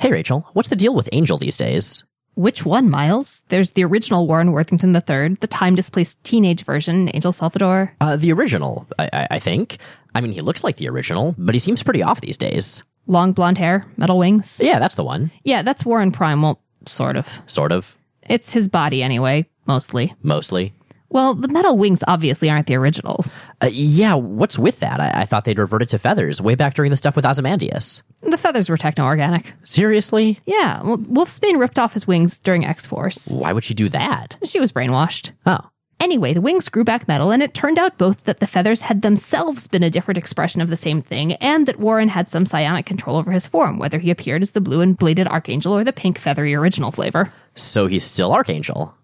Hey, Rachel, what's the deal with Angel these days? Which one, Miles? There's the original Warren Worthington III, the time displaced teenage version, Angel Salvador. Uh, the original, I, I, I think. I mean, he looks like the original, but he seems pretty off these days. Long blonde hair, metal wings. Yeah, that's the one. Yeah, that's Warren Prime. Well, sort of. Sort of. It's his body anyway, mostly. Mostly. Well, the metal wings obviously aren't the originals. Uh, yeah, what's with that? I, I thought they'd reverted to feathers way back during the stuff with Ozymandias. The feathers were techno organic. Seriously? Yeah, well, Wolfsbane ripped off his wings during X Force. Why would she do that? She was brainwashed. Oh. Anyway, the wings grew back metal, and it turned out both that the feathers had themselves been a different expression of the same thing, and that Warren had some psionic control over his form, whether he appeared as the blue and bladed Archangel or the pink feathery original flavor. So he's still Archangel?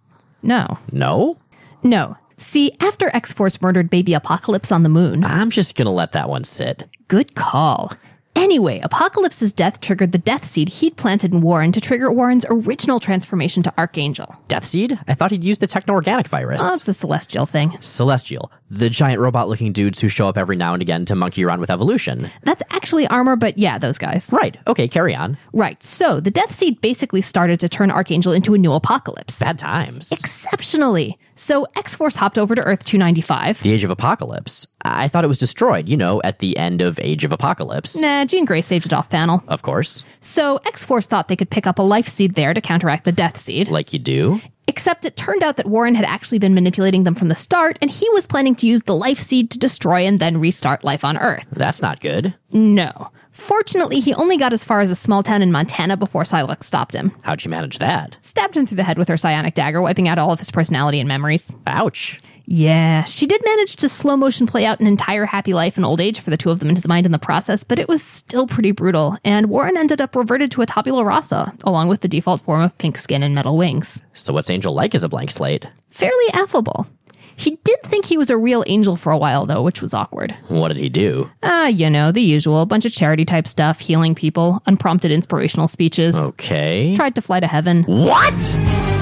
No. No? No. See, after X Force murdered baby Apocalypse on the moon, I'm just gonna let that one sit. good call. Anyway, Apocalypse's death triggered the Death Seed he'd planted in Warren to trigger Warren's original transformation to Archangel. Death Seed? I thought he'd used the techno organic virus. Oh, it's a celestial thing. Celestial, the giant robot looking dudes who show up every now and again to monkey around with evolution. That's actually armor, but yeah, those guys. Right, okay, carry on. Right, so the Death Seed basically started to turn Archangel into a new Apocalypse. Bad times. Exceptionally. So X Force hopped over to Earth 295. The Age of Apocalypse. I thought it was destroyed, you know, at the end of Age of Apocalypse. Nah, Jean Grey saved it off panel. Of course, So X Force thought they could pick up a life seed there to counteract the Death Seed. like you do. Except it turned out that Warren had actually been manipulating them from the start, and he was planning to use the life seed to destroy and then restart life on Earth. That's not good. No. Fortunately, he only got as far as a small town in Montana before Psylocke stopped him. How'd you manage that? Stabbed him through the head with her psionic dagger, wiping out all of his personality and memories. Ouch. Yeah, she did manage to slow motion play out an entire happy life and old age for the two of them in his mind in the process, but it was still pretty brutal, and Warren ended up reverted to a tabula rasa, along with the default form of pink skin and metal wings. So what's Angel like as a blank slate? Fairly affable. He did think he was a real angel for a while, though, which was awkward. What did he do? Ah, you know, the usual bunch of charity type stuff, healing people, unprompted inspirational speeches. Okay. Tried to fly to heaven. What?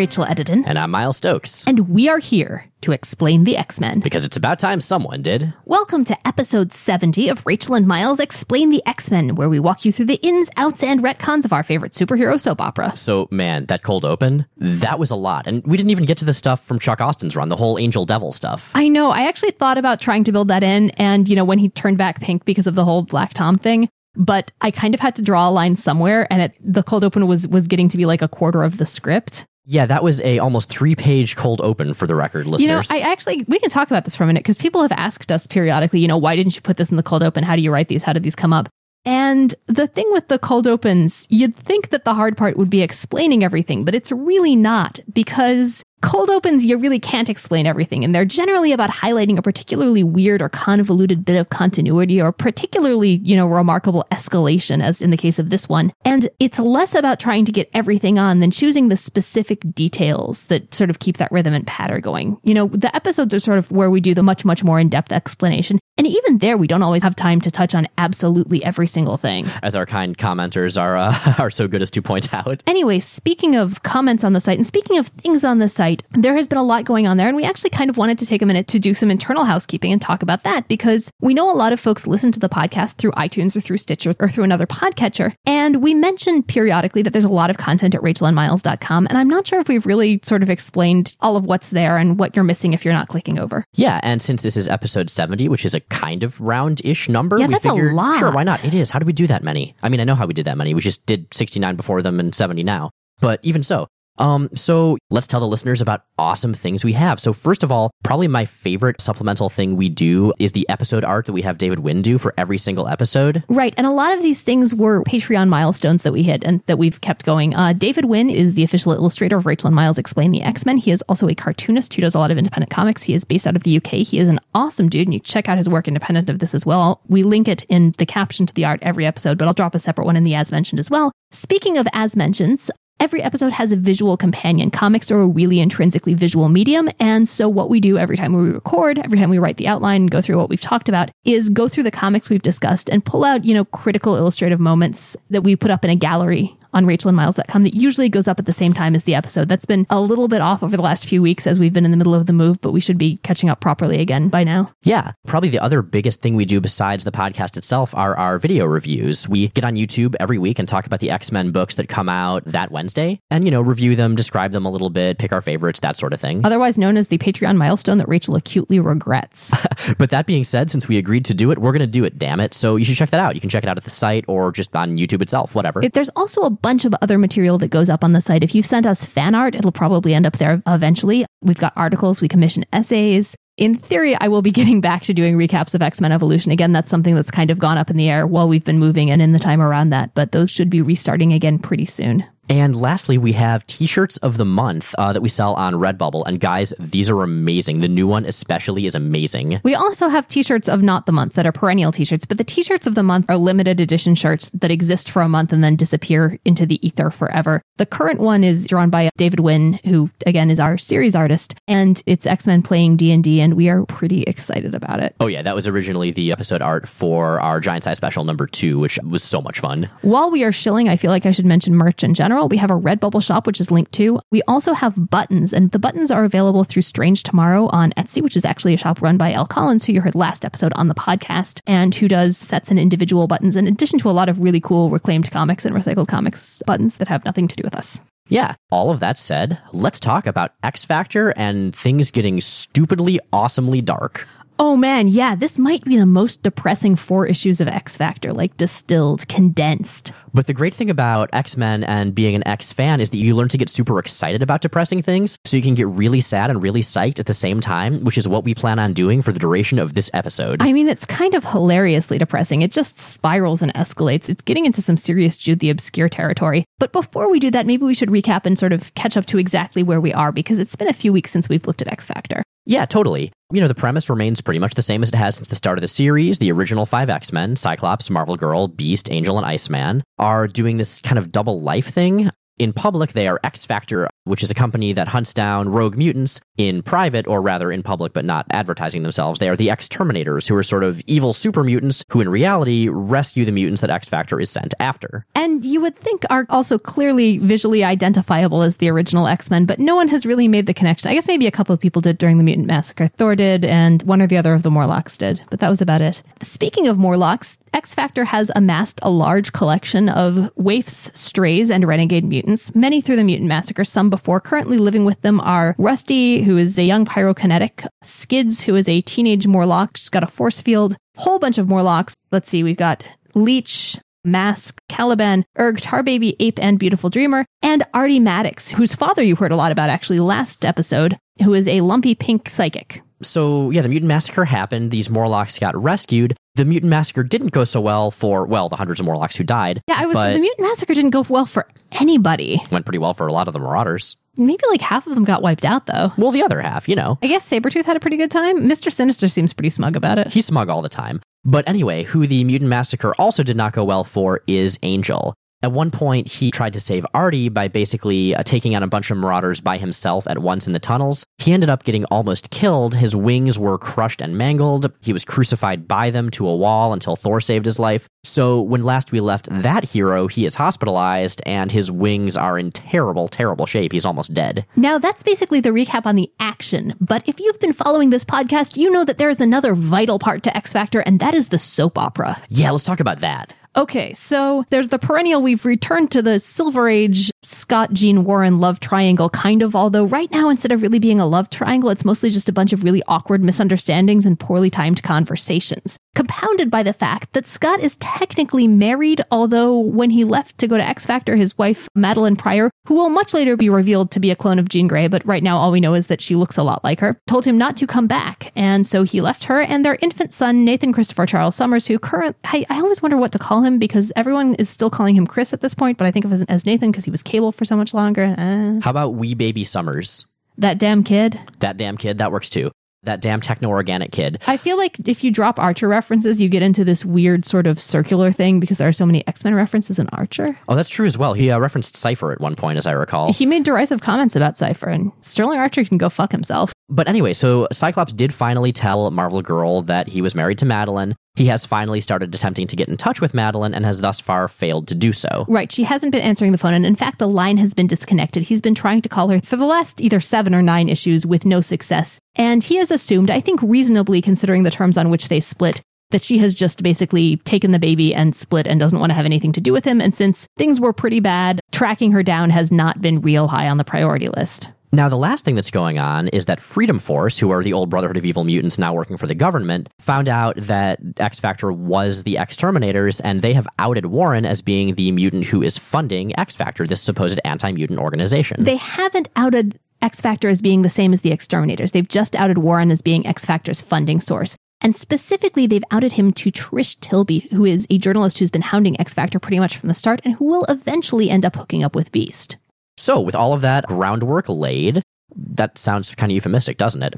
Rachel Edidin, And I'm Miles Stokes. and we are here to explain the X Men. Because it's about time someone did. Welcome to episode 70 of Rachel and Miles Explain the X Men, where we walk you through the ins, outs, and retcons of our favorite superhero soap opera. So, man, that cold open, that was a lot. And we didn't even get to the stuff from Chuck Austen's run, the whole Angel Devil stuff. I know, I actually thought about trying to build that in, and, you know, when he turned back pink because of the whole Black Tom thing. But I kind of had to draw a line somewhere, and it, the cold open was was getting to be like a quarter of the script. Yeah, that was a almost three page cold open for the record, listeners. You know. I actually we can talk about this for a minute because people have asked us periodically, you know, why didn't you put this in the cold open? How do you write these? How did these come up? And the thing with the cold opens, you'd think that the hard part would be explaining everything, but it's really not because cold opens, you really can't explain everything. And they're generally about highlighting a particularly weird or convoluted bit of continuity or particularly, you know, remarkable escalation, as in the case of this one. And it's less about trying to get everything on than choosing the specific details that sort of keep that rhythm and pattern going. You know, the episodes are sort of where we do the much, much more in depth explanation. And even there, we don't always have time to touch on absolutely every single thing. As our kind commenters are, uh, are so good as to point out. Anyway, speaking of comments on the site and speaking of things on the site, there has been a lot going on there. And we actually kind of wanted to take a minute to do some internal housekeeping and talk about that because we know a lot of folks listen to the podcast through iTunes or through Stitcher or through another podcatcher. And we mentioned periodically that there's a lot of content at rachelandmiles.com. And I'm not sure if we've really sort of explained all of what's there and what you're missing if you're not clicking over. Yeah, and since this is episode 70, which is a kind of round ish number, Yeah, we that's a figured, lot. sure, why not? It is. How did we do that many? I mean, I know how we did that many. We just did 69 before them and 70 now. But even so, um, so let's tell the listeners about awesome things we have. So first of all, probably my favorite supplemental thing we do is the episode art that we have David Wynn do for every single episode. Right. And a lot of these things were Patreon milestones that we hit and that we've kept going. Uh, David Wynn is the official illustrator of Rachel and Miles Explain the X Men. He is also a cartoonist who does a lot of independent comics. He is based out of the UK. He is an awesome dude, and you check out his work independent of this as well. We link it in the caption to the art every episode, but I'll drop a separate one in the as mentioned as well. Speaking of as mentioned, Every episode has a visual companion. Comics are a really intrinsically visual medium. And so what we do every time we record, every time we write the outline and go through what we've talked about is go through the comics we've discussed and pull out, you know, critical illustrative moments that we put up in a gallery on rachelandmiles.com that usually goes up at the same time as the episode. That's been a little bit off over the last few weeks as we've been in the middle of the move, but we should be catching up properly again by now. Yeah, probably the other biggest thing we do besides the podcast itself are our video reviews. We get on YouTube every week and talk about the X Men books that come out that Wednesday and, you know, review them, describe them a little bit, pick our favorites, that sort of thing. Otherwise known as the Patreon milestone that Rachel acutely regrets. but that being said, since we agreed to do it, we're going to do it, damn it. So you should check that out. You can check it out at the site or just on YouTube itself, whatever. There's also a bunch of other material that goes up on the site. If you've sent us fan art, it'll probably end up there eventually. We've got articles, we commission essays. In theory, I will be getting back to doing recaps of X Men Evolution. Again, that's something that's kind of gone up in the air while we've been moving and in the time around that, but those should be restarting again pretty soon. And lastly, we have t-shirts of the month uh, that we sell on Redbubble. And guys, these are amazing. The new one especially is amazing. We also have t-shirts of not the month that are perennial t-shirts, but the t-shirts of the month are limited edition shirts that exist for a month and then disappear into the ether forever. The current one is drawn by David Wynn, who again is our series artist, and it's X-Men playing D&D, and we are pretty excited about it. Oh yeah, that was originally the episode art for our Giant Size Special number two, which was so much fun. While we are shilling, I feel like I should mention merch in general. We have a Redbubble shop, which is linked to. We also have buttons, and the buttons are available through Strange Tomorrow on Etsy, which is actually a shop run by Elle Collins, who you heard last episode on the podcast, and who does sets and individual buttons, in addition to a lot of really cool reclaimed comics and recycled comics buttons that have nothing to do with us. Yeah, all of that said, let's talk about X Factor and things getting stupidly, awesomely dark. Oh man, yeah, this might be the most depressing four issues of X Factor, like distilled, condensed. But the great thing about X Men and being an X fan is that you learn to get super excited about depressing things, so you can get really sad and really psyched at the same time, which is what we plan on doing for the duration of this episode. I mean, it's kind of hilariously depressing. It just spirals and escalates. It's getting into some serious Jude the Obscure territory. But before we do that, maybe we should recap and sort of catch up to exactly where we are because it's been a few weeks since we've looked at X Factor. Yeah, totally. You know, the premise remains pretty much the same as it has since the start of the series. The original five X Men, Cyclops, Marvel Girl, Beast, Angel, and Iceman, are doing this kind of double life thing. In public, they are X Factor, which is a company that hunts down rogue mutants. In private, or rather in public, but not advertising themselves, they are the X Terminators, who are sort of evil super mutants who, in reality, rescue the mutants that X Factor is sent after. And you would think are also clearly visually identifiable as the original X Men, but no one has really made the connection. I guess maybe a couple of people did during the Mutant Massacre. Thor did, and one or the other of the Morlocks did, but that was about it. Speaking of Morlocks, X Factor has amassed a large collection of waifs, strays, and renegade mutants, many through the Mutant Massacre, some before. Currently living with them are Rusty, who is a young pyrokinetic, Skids, who is a teenage Morlock, she's got a force field, whole bunch of Morlocks. Let's see, we've got Leech, Mask, Caliban, Erg, Tar Baby, Ape, and Beautiful Dreamer, and Artie Maddox, whose father you heard a lot about actually last episode, who is a lumpy pink psychic. So, yeah, the Mutant Massacre happened. These Morlocks got rescued. The Mutant Massacre didn't go so well for, well, the hundreds of Morlocks who died. Yeah, I was the Mutant Massacre didn't go well for anybody. went pretty well for a lot of the Marauders. Maybe like half of them got wiped out though. Well, the other half, you know. I guess Sabretooth had a pretty good time. Mr. Sinister seems pretty smug about it. He's smug all the time. But anyway, who the Mutant Massacre also did not go well for is Angel. At one point, he tried to save Artie by basically uh, taking out a bunch of marauders by himself at once in the tunnels. He ended up getting almost killed. His wings were crushed and mangled. He was crucified by them to a wall until Thor saved his life. So when last we left that hero, he is hospitalized and his wings are in terrible, terrible shape. He's almost dead. Now, that's basically the recap on the action. But if you've been following this podcast, you know that there is another vital part to X Factor, and that is the soap opera. Yeah, let's talk about that. Okay, so there's the perennial. We've returned to the Silver Age Scott Jean Warren love triangle, kind of, although right now, instead of really being a love triangle, it's mostly just a bunch of really awkward misunderstandings and poorly timed conversations. Compounded by the fact that Scott is technically married, although when he left to go to X Factor, his wife, Madelyne Pryor, who will much later be revealed to be a clone of Jean Grey, but right now all we know is that she looks a lot like her, told him not to come back. And so he left her and their infant son, Nathan Christopher Charles Summers, who current, I, I always wonder what to call him because everyone is still calling him Chris at this point, but I think of him as Nathan because he was cable for so much longer. Uh, How about Wee Baby Summers? that damn kid. That damn kid, that works too. That damn techno organic kid. I feel like if you drop Archer references, you get into this weird sort of circular thing because there are so many X Men references in Archer. Oh, that's true as well. He uh, referenced Cypher at one point, as I recall. He made derisive comments about Cypher, and Sterling Archer can go fuck himself. But anyway, so Cyclops did finally tell Marvel Girl that he was married to Madelyne. He has finally started attempting to get in touch with Madelyne and has thus far failed to do so. Right. She hasn't been answering the phone. And in fact, the line has been disconnected. He's been trying to call her for the last either seven or nine issues with no success. And he has assumed, I think reasonably considering the terms on which they split, that she has just basically taken the baby and split and doesn't want to have anything to do with him. And since things were pretty bad, tracking her down has not been real high on the priority list. Now, the last thing that's going on is that Freedom Force, who are the old Brotherhood of Evil Mutants now working for the government, found out that X Factor was the X Terminators, and they have outed Warren as being the mutant who is funding X Factor, this supposed anti mutant organization. They haven't outed X Factor as being the same as the X Terminators. They've just outed Warren as being X Factor's funding source. And specifically, they've outed him to Trish Tilby, who is a journalist who's been hounding X Factor pretty much from the start and who will eventually end up hooking up with Beast. So, with all of that groundwork laid, that sounds kind of euphemistic, doesn't it?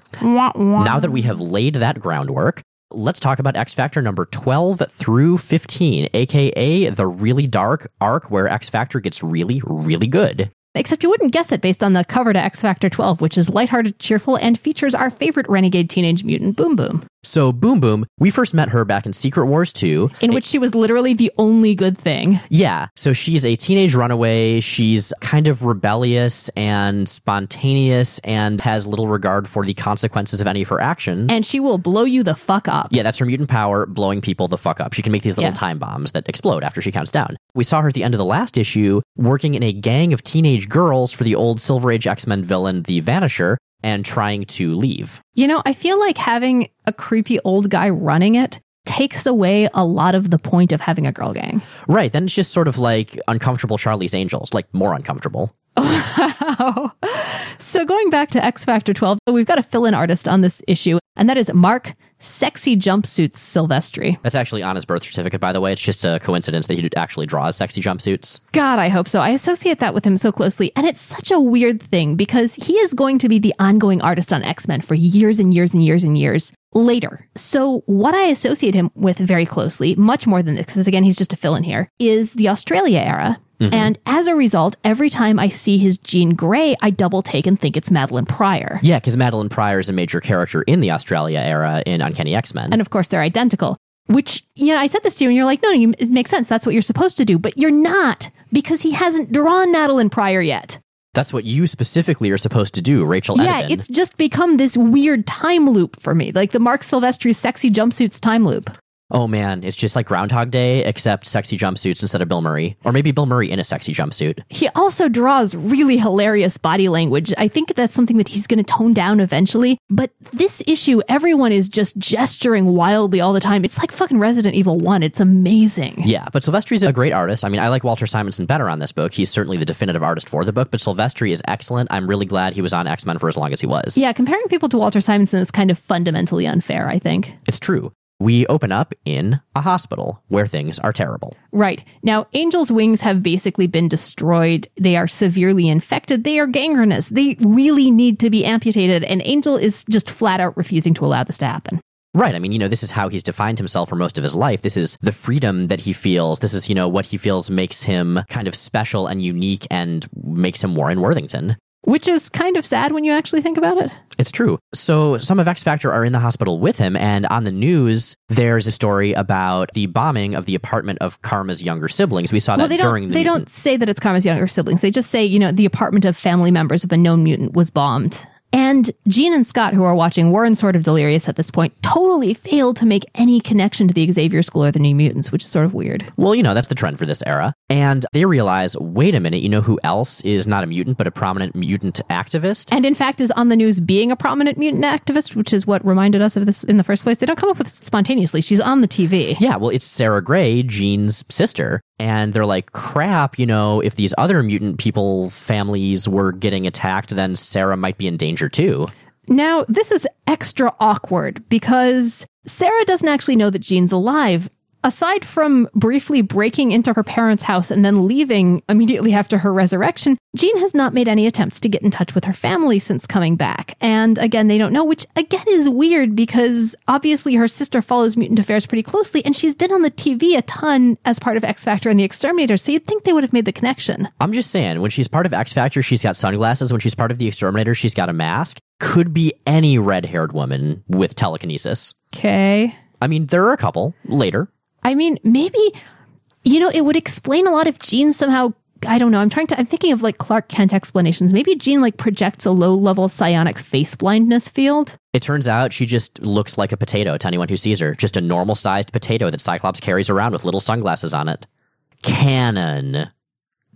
Now that we have laid that groundwork, let's talk about X Factor number 12 through 15, aka the really dark arc where X Factor gets really, really good. Except you wouldn't guess it based on the cover to X Factor 12, which is lighthearted, cheerful, and features our favorite renegade teenage mutant, Boom Boom. So, Boom Boom, we first met her back in Secret Wars 2. In which she was literally the only good thing. Yeah. So, she's a teenage runaway. She's kind of rebellious and spontaneous and has little regard for the consequences of any of her actions. And she will blow you the fuck up. Yeah, that's her mutant power, blowing people the fuck up. She can make these little Yeah. time bombs that explode after she counts down. We saw her at the end of the last issue working in a gang of teenage girls for the old Silver Age X Men villain, the Vanisher, and trying to leave. You know, I feel like having a creepy old guy running it takes away a lot of the point of having a girl gang. Right, then it's just sort of like uncomfortable Charlie's Angels, like more uncomfortable. Wow. So going back to X Factor 12, we've got a fill-in artist on this issue, and that is Marc Sexy Jumpsuits Silvestri. That's actually on his birth certificate, by the way. It's just a coincidence that he actually draws sexy jumpsuits. God, I hope so. I associate that with him so closely. And it's such a weird thing because he is going to be the ongoing artist on X Men for years and years and years and years later. So, what I associate him with very closely, much more than this, because again, he's just a fill in here, is the Australia era. Mm-hmm. And as a result, every time I see his Jean Grey, I double take and think it's Madelyne Pryor. Yeah, because Madelyne Pryor is a major character in the Australia era in Uncanny X Men. And of course, they're identical. Which, you know, I said this to you and you're like, no, you, it makes sense. That's what you're supposed to do. But you're not because he hasn't drawn Madelyne Pryor yet. That's what you specifically are supposed to do, Rachel Yeah, it's just become this weird time loop for me, like the Marc Silvestri's sexy jumpsuits time loop. Oh man, it's just like Groundhog Day, except sexy jumpsuits instead of Bill Murray. Or maybe Bill Murray in a sexy jumpsuit. He also draws really hilarious body language. I think that's something that he's going to tone down eventually. But this issue, everyone is just gesturing wildly all the time. It's like fucking Resident Evil 1. It's amazing. Yeah, but Silvestri's a great artist. I mean, I like Walter Simonson better on this book. He's certainly the definitive artist for the book, but Silvestri is excellent. I'm really glad he was on X Men for as long as he was. Yeah, comparing people to Walter Simonson is kind of fundamentally unfair, I think. It's true. We open up in a hospital where things are terrible. Right. Now, Angel's wings have basically been destroyed. They are severely infected. They are gangrenous. They really need to be amputated. And Angel is just flat out refusing to allow this to happen. Right. I mean, you know, this is how he's defined himself for most of his life. This is the freedom that he feels. This is, you know, what he feels makes him kind of special and unique and makes him Warren Worthington. Which is kind of sad when you actually think about it. It's true. So some of X Factor are in the hospital with him, and on the news, there's a story about the bombing of the apartment of Karma's younger siblings. We saw Well, that during the They mutant- don't say that it's Karma's younger siblings. They just say, you know, the apartment of family members of a known mutant was bombed. And Jean and Scott, who are watching, were in sort of delirious at this point, totally failed to make any connection to the Xavier School or the New Mutants, which is sort of weird. Well, you know, that's the trend for this era. And they realize, wait a minute, you know who else is not a mutant, but a prominent mutant activist? And in fact, is on the news being a prominent mutant activist, which is what reminded us of this in the first place. They don't come up with it spontaneously. She's on the TV. Yeah, well, it's Sarah Gray, Jean's sister. And they're like, crap, you know, if these other mutant people families were getting attacked, then Sarah might be in danger too. Now, this is extra awkward because Sarah doesn't actually know that Jean's alive. Aside from briefly breaking into her parents' house and then leaving immediately after her resurrection, Jean has not made any attempts to get in touch with her family since coming back. And again, they don't know, which again is weird because obviously her sister follows mutant affairs pretty closely and she's been on the TV a ton as part of X Factor and the X Terminator, so you'd think they would have made the connection. I'm just saying, when she's part of X Factor, she's got sunglasses. When she's part of the X Terminator, she's got a mask. Could be any red haired woman with telekinesis. Okay. I mean, there are a couple later. I mean, maybe, you know, it would explain a lot if Jean somehow. I don't know. I'm trying to. I'm thinking of like Clark Kent explanations. Maybe Jean like projects a low level psionic face blindness field. It turns out she just looks like a potato to anyone who sees her. Just a normal sized potato that Cyclops carries around with little sunglasses on it. Canon.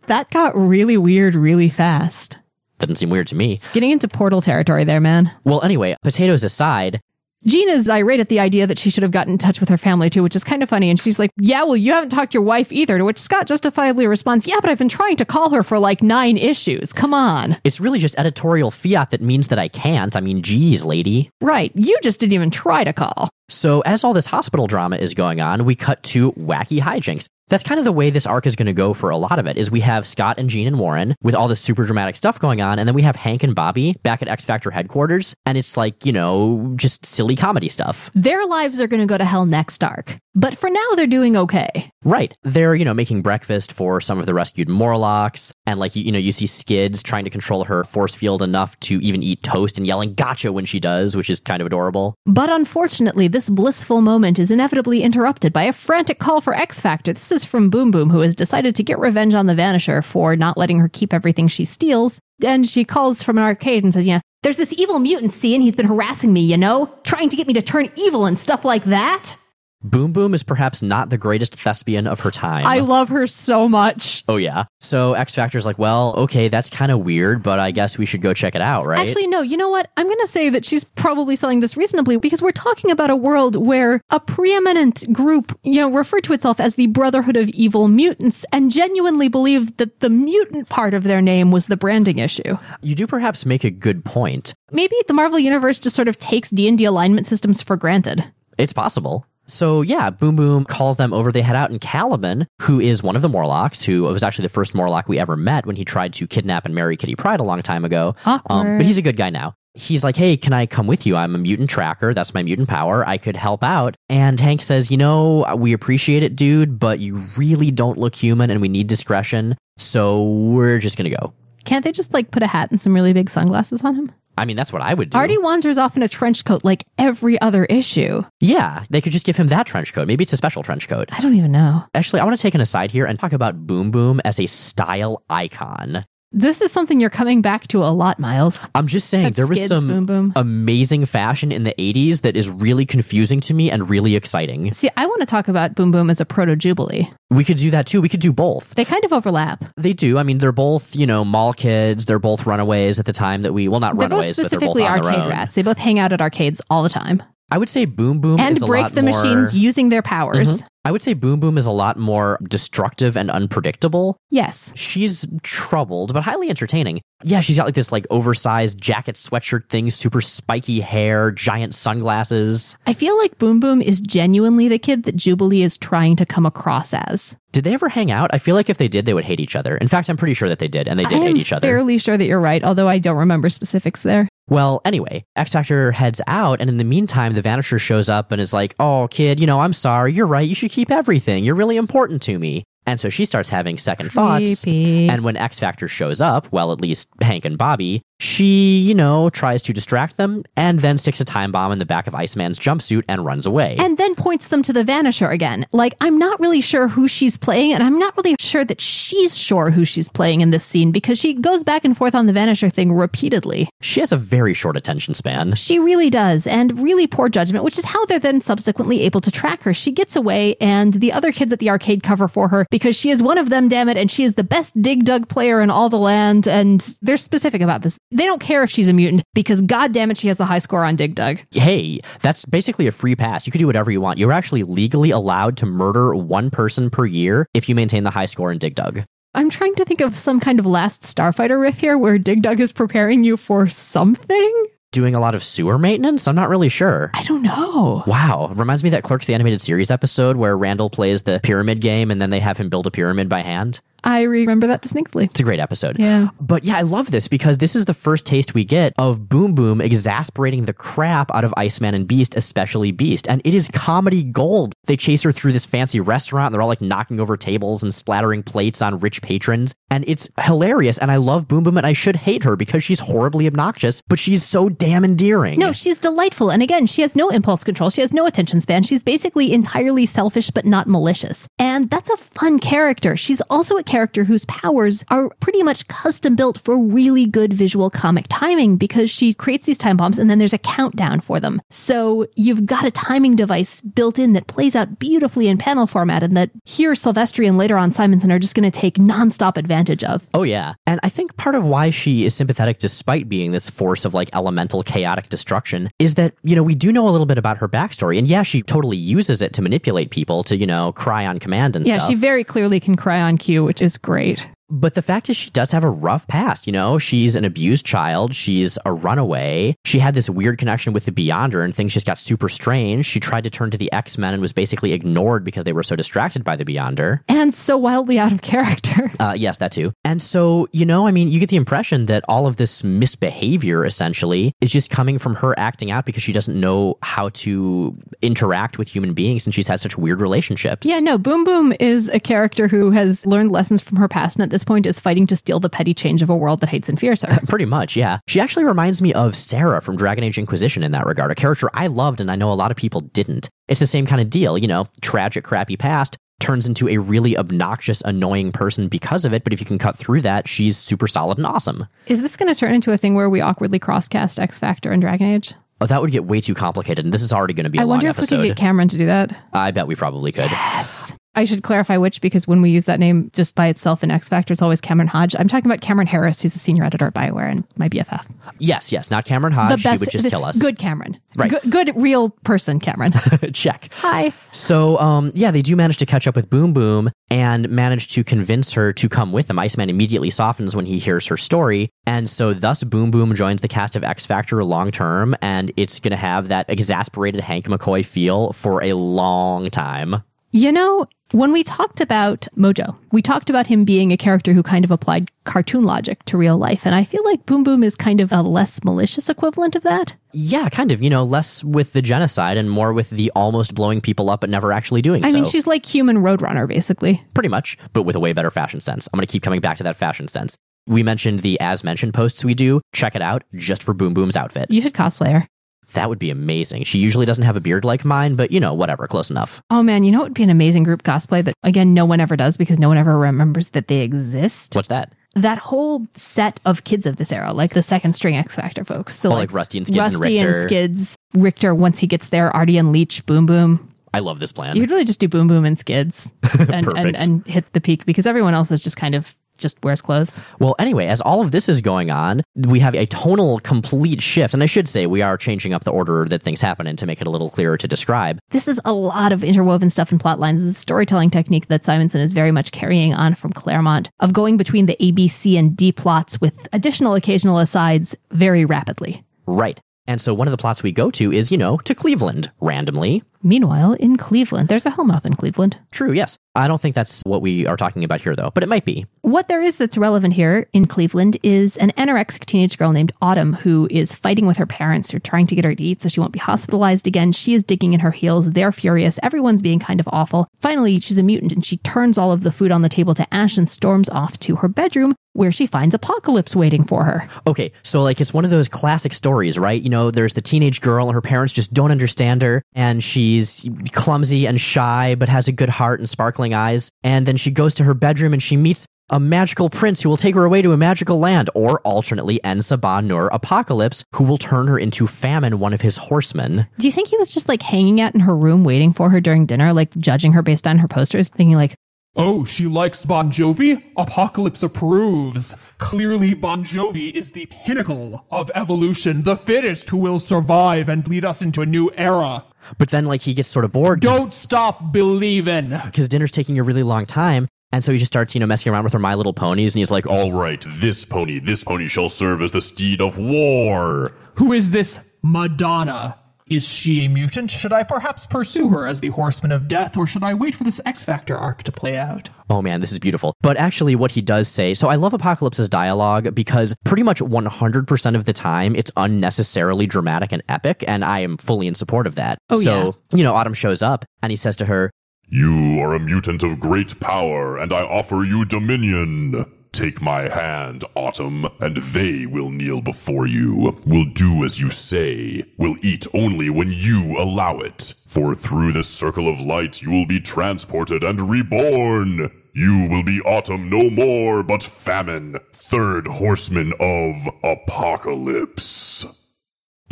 That got really weird really fast. Doesn't seem weird to me. It's Getting into portal territory there, man. Well, anyway, potatoes aside, Jean is irate at the idea that she should have gotten in touch with her family too, which is kind of funny. And she's like, Yeah, well, you haven't talked to your wife either. To which Scott justifiably responds, Yeah, but I've been trying to call her for like nine issues. Come on. it's really just editorial fiat that means that I can't. I mean, geez, lady. Right. You just didn't even try to call. So, as all this hospital drama is going on, we cut to wacky hijinks. That's kind of the way this arc is going to go for a lot of it. Is we have Scott and Jean and Warren with all this super dramatic stuff going on, and then we have Hank and Bobby back at X Factor headquarters, and it's like you know just silly comedy stuff. Their lives are going to go to hell next arc. But for now, they're doing okay. Right. They're, you know, making breakfast for some of the rescued Morlocks. And like, you, you know, you see Skids trying to control her force field enough to even eat toast and yelling gotcha when she does, which is kind of adorable. But unfortunately, this blissful moment is inevitably interrupted by a frantic call for X Factor. This is from Boom Boom, who has decided to get revenge on the Vanisher for not letting her keep everything she steals. And she calls from an arcade and says, Yeah, there's this evil mutant, see, and he's been harassing me, you know, trying to get me to turn evil and stuff like that. Boom Boom is perhaps not the greatest thespian of her time. I love her so much. oh, yeah. So X Factor's like, well, okay, that's kind of weird, but I guess we should go check it out, right? Actually, no, you know what? I'm going to say that she's probably selling this reasonably because we're talking about a world where a preeminent group, you know, referred to itself as the Brotherhood of Evil Mutants and genuinely believed that the mutant part of their name was the branding issue. you do perhaps make a good point. Maybe the Marvel Universe just sort of takes D&D alignment systems for granted. It's possible. So yeah, Boom Boom calls them over. They head out, and Caliban, who is one of the Morlocks, who was actually the first Morlock we ever met when he tried to kidnap and marry Kitty Pryde a long time ago. Um, but he's a good guy now. He's like, hey, can I come with you? I'm a mutant tracker. That's my mutant power. I could help out. And Hank says, you know, we appreciate it, dude, but you really don't look human and we need discretion. So we're just going to go. Can't they just like put a hat and some really big sunglasses on him? I mean, that's what I would do. Artie wanders off in a trench coat like every other issue. yeah, they could just give him that trench coat. Maybe it's a special trench coat. I don't even know. Actually, I want to take an aside here and talk about Boom Boom as a style icon. This is something you're coming back to a lot, Miles. I'm just saying, That's there was Skids, some Boom Boom. amazing fashion in the 80s that is really confusing to me and really exciting. See, I want to talk about Boom Boom as a proto Jubilee. We could do that too. We could do both. They kind of overlap. They do. I mean, they're both, you know, mall kids. They're both runaways at the time that we, well, not They're both runaways, but they're both specifically on their arcade own. rats. They both hang out at arcades all the time I would say Boom Boom and is a break the more, machines using their powers. Mm-hmm. I would say Boom Boom is a lot more destructive and unpredictable. Yes. She's troubled, but highly entertaining. Yeah, she's got like this like oversized jacket sweatshirt thing, super spiky hair, giant sunglasses. I feel like Boom Boom is genuinely the kid that Jubilee is trying to come across as. Did they ever hang out? I feel like if they did, they would hate each other. In fact, I'm pretty sure that they did, and they did hate each other. fairly sure that you're right, although I don't remember specifics there. Well, anyway, X Factor heads out, and in the meantime, the Vanisher shows up and is like, Oh, kid, you know, I'm sorry. You're right. You should keep everything. You're really important to me. And so she starts having second thoughts. Creepy. And when X Factor shows up, well, at least Hank and Bobby, she, you know, tries to distract them and then sticks a time bomb in the back of Iceman's jumpsuit and runs away. and then points them to the Vanisher again. Like, I'm not really sure who she's playing, and I'm not really sure that she's sure who she's playing in this scene because she goes back and forth on the Vanisher thing repeatedly. she has a very short attention span. She really does, and really poor judgment, which is how they're then subsequently able to track her. She gets away, and the other kids at the arcade cover for her because she is one of them, damn it, and she is the best dig dug player in all the land, and they're specific about this. They don't care if she's a mutant because, god damn it, she has the high score on dig dug. Hey, that's basically a free pass. You can do whatever you want. You're actually legally allowed to murder one person per year if you maintain the high score in Dig Dug. I'm trying to think of some kind of last Starfighter riff here where Dig Dug is preparing you for something. Doing a lot of sewer maintenance? I'm not really sure. I don't know. Wow, reminds me of that Clerks the Animated Series episode where Randall plays the pyramid game and then they have him build a pyramid by hand. I remember that distinctly. It's a great episode. Yeah. But yeah, I love this because this is the first taste we get of Boom Boom exasperating the crap out of Iceman and Beast, especially Beast. And it is comedy gold. They chase her through this fancy restaurant and they're all like knocking over tables and splattering plates on rich patrons. And it's hilarious. And I love Boom Boom and I should hate her because she's horribly obnoxious, but she's so damn endearing. No, she's delightful. And again, she has no impulse control. She has no attention span. She's basically entirely selfish, but not malicious. And that's a fun character. She's also a character whose powers are pretty much custom built for really good visual comic timing because she creates these time bombs and then there's a countdown for them. So you've got a timing device built in that plays out beautifully in panel format and that here Silvestri and later on Simonson are just going to take nonstop advantage of. Oh, yeah. And I think part of why she is sympathetic despite being this force of like elemental chaotic destruction is that, you know, we do know a little bit about her backstory. And yeah, she totally uses it to manipulate people to, you know, cry on command and Yeah, stuff. Yeah, she very clearly can cry on cue, which is great. But the fact is, she does have a rough past. You know, she's an abused child. She's a runaway. She had this weird connection with the Beyonder, and things just got super strange. She tried to turn to the X Men and was basically ignored because they were so distracted by the Beyonder. And so wildly out of character. Uh, yes, that too. And so, you know, I mean, you get the impression that all of this misbehavior essentially is just coming from her acting out because she doesn't know how to interact with human beings and she's had such weird relationships. Yeah, no, Boom Boom is a character who has learned lessons from her past and at this point is fighting to steal the petty change of a world that hates and fears her. Pretty much, yeah. She actually reminds me of Sera from Dragon Age Inquisition in that regard, a character I loved and I know a lot of people didn't. It's the same kind of deal, you know, tragic, crappy past turns into a really obnoxious, annoying person because of it, but if you can cut through that, she's super solid and awesome. Is this going to turn into a thing where we awkwardly crosscast X Factor and Dragon Age? Oh, that would get way too complicated, and this is already going to be a I long wonder if episode. we could get Cameron to do that. I bet we probably could. Yes. I should clarify which because when we use that name just by itself in X Factor, it's always Cameron Hodge. I'm talking about Cameron Harris, who's a senior editor at Bioware and my BFF. Yes, yes, not Cameron Hodge. She would just the- kill us. Good Cameron. Right. Good, good real person, Cameron. Check. Hi. So, um, yeah, they do manage to catch up with Boom Boom and manage to convince her to come with them. Iceman immediately softens when he hears her story. And so, thus, Boom Boom joins the cast of X Factor long term, and it's going to have that exasperated Hank McCoy feel for a long time. You know, when we talked about Mojo, we talked about him being a character who kind of applied cartoon logic to real life. And I feel like Boom Boom is kind of a less malicious equivalent of that. Yeah, kind of, you know, less with the genocide and more with the almost blowing people up but never actually doing I so. mean, she's like human Roadrunner, basically. Pretty much, but with a way better fashion sense. I'm going to keep coming back to that fashion sense. We mentioned the as mentioned posts we do. Check it out just for Boom Boom's outfit. You should cosplay her. That would be amazing. She usually doesn't have a beard like mine, but you know, whatever, close enough. Oh man, you know what would be an amazing group cosplay that, again, no one ever does because no one ever remembers that they exist? What's that? that whole set of kids of this era, like the second string X Factor folks. So Oh, like Rusty and Skids and Rusty Rictor. Skids, Rictor. Once he gets there, Artie and Leech, Boom Boom. I love this plan. You could really just do Boom Boom and Skids and, and, Perfect. and hit the peak because everyone else is just kind of just wears clothes. Well, anyway, as all of this is going on, we have a tonal complete shift. And I should say, we are changing up the order that things happen in to make it a little clearer to describe. This is a lot of interwoven stuff and plot lines. This is a storytelling technique that Simonson is very much carrying on from Claremont of going between the A, B, C, and D plots with additional occasional asides very rapidly. Right. And so one of the plots we go to is, you know, to Cleveland randomly. Meanwhile, in Cleveland, there's a Hellmouth in Cleveland. True, yes. I don't think that's what we are talking about here, though, but it might be. What there is that's relevant here in Cleveland is an anorexic teenage girl named Autumn who is fighting with her parents who are trying to get her to eat so she won't be hospitalized again. She is digging in her heels. They're furious. Everyone's being kind of awful. Finally, she's a mutant and she turns all of the food on the table to ash and storms off to her bedroom where she finds Apocalypse waiting for her. Okay, so like it's one of those classic stories, right? You know, there's the teenage girl and her parents just don't understand her and she's clumsy and shy but has a good heart and sparkling eyes. And then she goes to her bedroom and she meets a magical prince who will take her away to a magical land, or alternately En Sabah Nur Apocalypse, who will turn her into Famine, one of his horsemen. Do you think he was just like hanging out in her room waiting for her during dinner, like judging her based on her posters, thinking like, Oh, she likes Bon Jovi? Apocalypse approves. Clearly, Bon Jovi is the pinnacle of evolution, the fittest who will survive and lead us into a new era. But then, like, he gets sort of bored Don't stop believing. because dinner's taking a really long time. And so he just starts, you know, messing around with her My Little Ponies, and he's like, All right, this pony, this pony shall serve as the steed of war. Who is this Madonna? Is she a mutant? Should I perhaps pursue her as the Horseman of Death, or should I wait for this X Factor arc to play out? Oh man, this is beautiful. But actually, what he does say, so I love Apocalypse's dialogue because pretty much 100% of the time it's unnecessarily dramatic and epic, and I am fully in support of that. Oh, so, you know, Autumn shows up and he says to her, You are a mutant of great power, and I offer you dominion. Take my hand, Autumn, and they will kneel before you, will do as you say, will eat only when you allow it. For through this circle of light you will be transported and reborn. You will be Autumn no more, but Famine, third horseman of Apocalypse.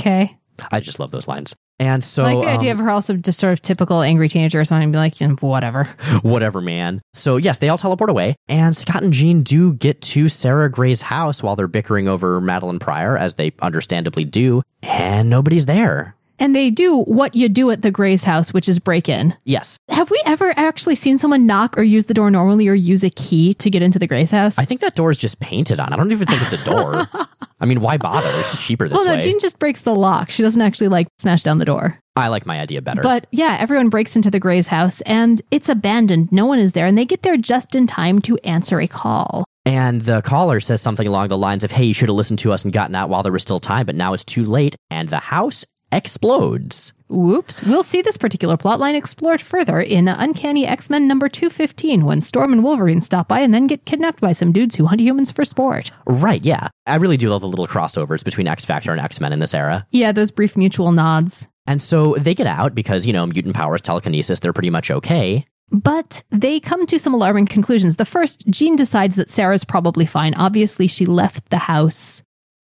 Okay. I just love those lines. And so, I like the um, idea of her also just sort of typical angry teenager or something, and be like, whatever. whatever, man. So, yes, they all teleport away, and Scott and Jean do get to Sarah Gray's house while they're bickering over Madelyne Pryor, as they understandably do, and nobody's there. And they do what you do at the Gray's house, which is break in. Yes, Have we ever actually seen someone knock or use the door normally or use a key to get into the Gray's house? I think that door is just painted on. I don't even think it's a door. I mean, why bother? It's cheaper this well, no. Jean just breaks the lock. She doesn't actually like smash down the door. I like my idea better. But yeah, everyone breaks into the Gray's house and it's abandoned. No one is there. And they get there just in time to answer a call. And the caller says something along the lines of, hey, you should have listened to us and gotten out while there was still time, but now it's too late. And the house explodes. Whoops. We'll see this particular plotline explored further in Uncanny X Men number 215 when Storm and Wolverine stop by and then get kidnapped by some dudes who hunt humans for sport. Right, yeah. I really do love the little crossovers between X Factor and X Men in this era. Yeah, those brief mutual nods. And so they get out because, you know, mutant powers, telekinesis, they're pretty much okay. But they come to some alarming conclusions. The first, Jean decides that Sarah's probably fine. Obviously, she left the house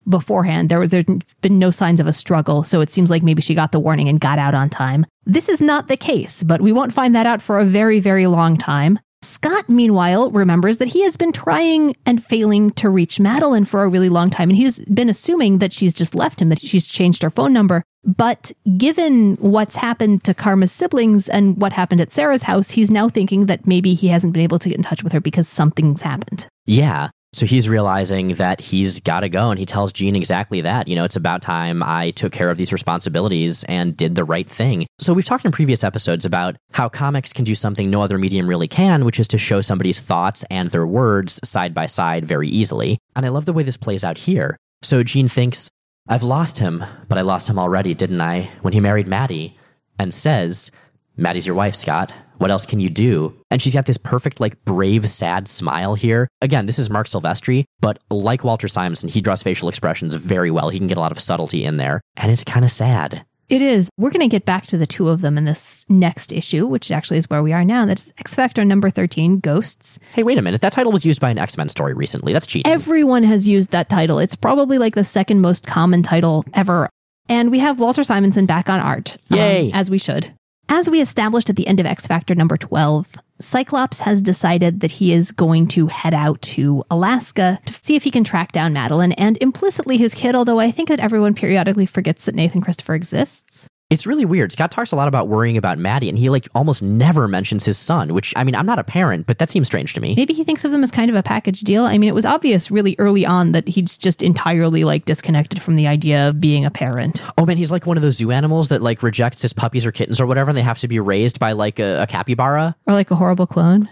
beforehand. There was there'd been no signs of a struggle, so it seems like maybe she got the warning and got out on time. This is not the case, but we won't find that out for a very, very long time. Scott, meanwhile, remembers that he has been trying and failing to reach Madelyne for a really long time, and he's been assuming that she's just left him, that she's changed her phone number. But given what's happened to Karma's siblings and what happened at Sarah's house, he's now thinking that maybe he hasn't been able to get in touch with her because something's happened. Yeah. So he's realizing that he's got to go, and he tells Jean exactly that. You know, it's about time I took care of these responsibilities and did the right thing. So we've talked in previous episodes about how comics can do something no other medium really can, which is to show somebody's thoughts and their words side by side very easily. And I love the way this plays out here. So Jean thinks, I've lost him, but I lost him already, didn't I? When he married Maddie, and says, Maddie's your wife, Scott. What else can you do? And she's got this perfect, like, brave, sad smile here. Again, this is Marc Silvestri, but like Walter Simonson, he draws facial expressions very well. He can get a lot of subtlety in there, and it's kind of sad. It is. We're going to get back to the two of them in this next issue, which actually is where we are now. That's X Factor number 13, Ghosts. Hey, wait a minute. That title was used by an X Men story recently. That's cheating. Everyone has used that title. It's probably like the second most common title ever. And we have Walter Simonson back on art. um, Yay. as we should. As we established at the end of X Factor number 12, Cyclops has decided that he is going to head out to Alaska to see if he can track down Madelyne and implicitly his kid, although I think that everyone periodically forgets that Nathan Christopher exists. It's really weird. Scott talks a lot about worrying about Maddie, and he like almost never mentions his son, which I mean, I'm not a parent, but that seems strange to me. Maybe he thinks of them as kind of a package deal. I mean, it was obvious really early on that he's just entirely like disconnected from the idea of being a parent. Oh man, he's like one of those zoo animals that like rejects his puppies or kittens or whatever, and they have to be raised by like a, a capybara. Or like a horrible clone.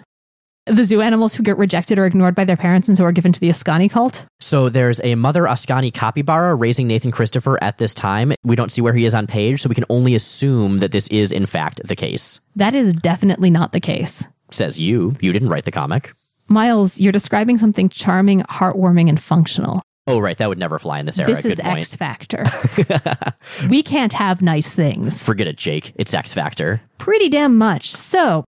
The zoo animals who get rejected or ignored by their parents and so are given to the Askani cult. So there's a mother Askani capybara raising Nathan Christopher at this time. We don't see where he is on page, so we can only assume that this is in fact the case. That is definitely not the case. Says you. You didn't write the comic. Miles, you're describing something charming, heartwarming, and functional. Oh right, that would never fly in this era. This Good is point. X Factor. we can't have nice things. Forget it, Jake. It's X Factor. Pretty damn much. So,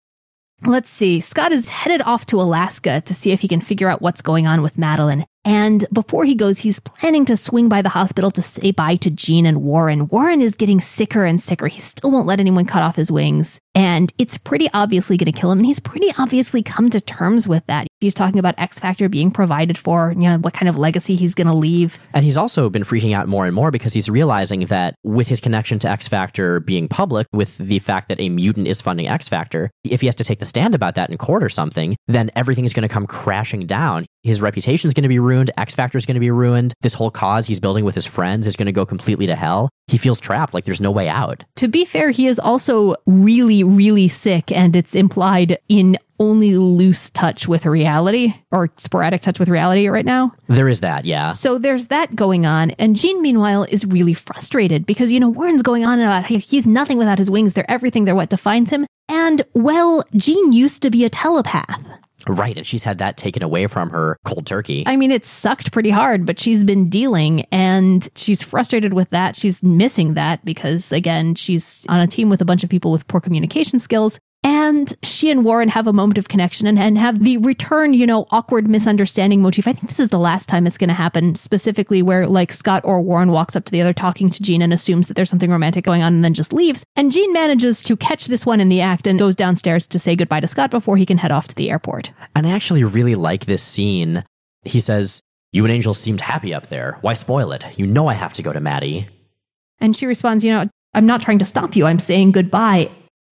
let's see. Scott is headed off to Alaska to see if he can figure out what's going on with Madelyne. And before he goes, he's planning to swing by the hospital to say bye to Jean and Warren. Warren is getting sicker and sicker. He still won't let anyone cut off his wings. And it's pretty obviously going to kill him. And he's pretty obviously come to terms with that. He's talking about X Factor being provided for, you know, what kind of legacy he's going to leave. And he's also been freaking out more and more because he's realizing that with his connection to X Factor being public, with the fact that a mutant is funding X Factor, if he has to take the stand about that in court or something, then everything is going to come crashing down. His reputation is going to be ruined. X Factor is going to be ruined. This whole cause he's building with his friends is going to go completely to hell. He feels trapped, like there's no way out. To be fair, he is also really, really sick, and it's implied in only loose touch with reality or sporadic touch with reality right now. There is that, yeah. So there's that going on. And Jean, meanwhile, is really frustrated because, you know, Warren's going on about he's nothing without his wings. They're everything. They're what defines him. And, well, Jean used to be a telepath. Right, and she's had that taken away from her cold turkey. I mean, it sucked pretty hard, but she's been dealing and she's frustrated with that. She's missing that because, again, she's on a team with a bunch of people with poor communication skills. And she and Warren have a moment of connection and, and have the return, you know, awkward misunderstanding motif. I think this is the last time it's going to happen, specifically where like Scott or Warren walks up to the other talking to Jean and assumes that there's something romantic going on and then just leaves. And Jean manages to catch this one in the act and goes downstairs to say goodbye to Scott before he can head off to the airport. And I actually really like this scene. He says, You and Angel seemed happy up there. Why spoil it? You know I have to go to Maddie. And she responds, You know, I'm not trying to stop you. I'm saying goodbye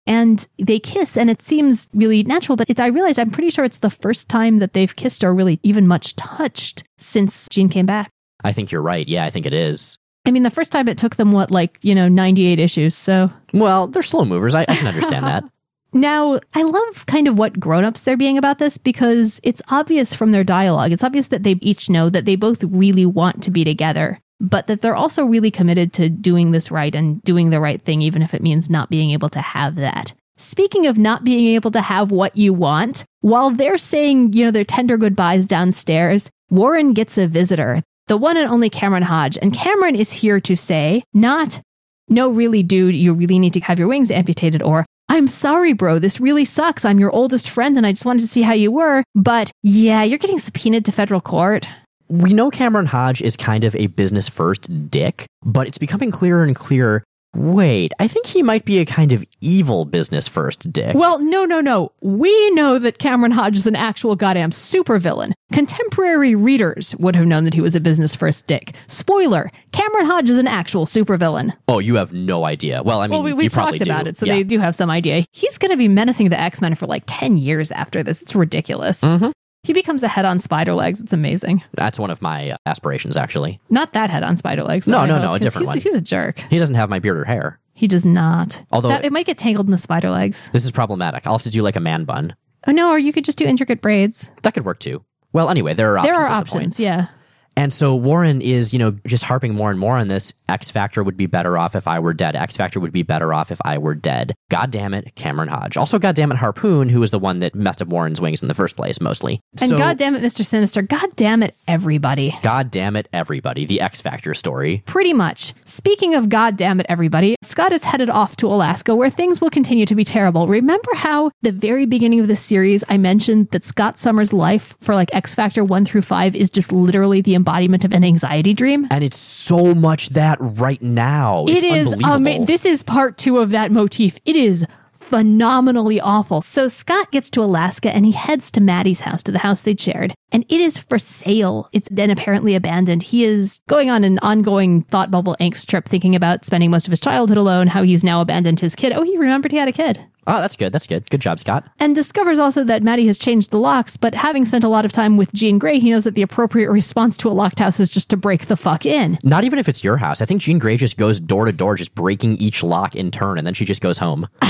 and they kiss and it seems really natural but it's i realized i'm pretty sure it's the first time that they've kissed or really even much touched since jean came back I think you're right. Yeah, I think it is. i mean the first time it took them what like you know 98 issues so Well, they're slow movers. I, I can understand that. now i love kind of what grown-ups they're being about this because it's obvious from their dialogue it's obvious that they each know that they both really want to be together but that they're also really committed to doing this right and doing the right thing even if it means not being able to have that Speaking of not being able to have what you want, while they're saying, you know, their tender goodbyes downstairs, Warren gets a visitor, the one and only Cameron Hodge. And Cameron is here to say, not, no, really, dude, you really need to have your wings amputated, or I'm sorry, bro, this really sucks. I'm your oldest friend and I just wanted to see how you were. But yeah, you're getting subpoenaed to federal court. We know Cameron Hodge is kind of a business first dick, but it's becoming clearer and clearer. Wait, I think he might be a kind of evil business first dick. Well, no, no, no. We know that Cameron Hodge is an actual goddamn supervillain. Contemporary readers would have known that he was a business first dick. Spoiler: Cameron Hodge is an actual supervillain. oh, you have no idea. Well, I mean, Well, we, we've probably talked about do. it, so Yeah. they do have some idea. He's going to be menacing the X Men for like 10 years after this. It's ridiculous. Mhm. He becomes a head on spider legs. It's amazing. That's one of my aspirations, actually. Not that head on spider legs. No, no, hope, no, a different he's, one. He's a jerk. He doesn't have my beard or hair. He does not. Although- that, it might get tangled in the spider legs. This is problematic. I'll have to do like a man bun. Oh no, or you could just do intricate braids. That could work too. Well, anyway, there are options. there are is the point. options. Yeah. And so Warren is, you know, just harping more and more on this. X Factor would be better off if I were dead. X Factor would be better off if I were dead. God damn it, Cameron Hodge. Also, God damn it, Harpoon, who was the one that messed up Warren's wings in the first place, mostly. And so, God damn it, Mr. Sinister. God damn it, everybody. God damn it, everybody. The X Factor story. Pretty much. Speaking of God damn it, everybody, Scott is headed off to Alaska where things will continue to be terrible. Remember how the very beginning of this series I mentioned that Scott Summers' life for like X Factor 1 through 5 is just literally the embodiment of an anxiety dream? And it's so much that right now. It's It is unbelievable. um, this is part 2 of that motif. It is phenomenally awful. So Scott gets to Alaska and he heads to Maddie's house, to the house they'd shared, and it is for sale. It's then apparently abandoned. He is going on an ongoing thought bubble angst trip, thinking about spending most of his childhood alone, how he's now abandoned his kid. Oh, he remembered he had a kid. Oh, that's good. That's good. Good job, Scott. And discovers also that Maddie has changed the locks, but having spent a lot of time with Jean Grey, he knows that the appropriate response to a locked house is just to break the fuck in. Not even if it's your house. I think Jean Grey just goes door to door, just breaking each lock in turn, and then she just goes home.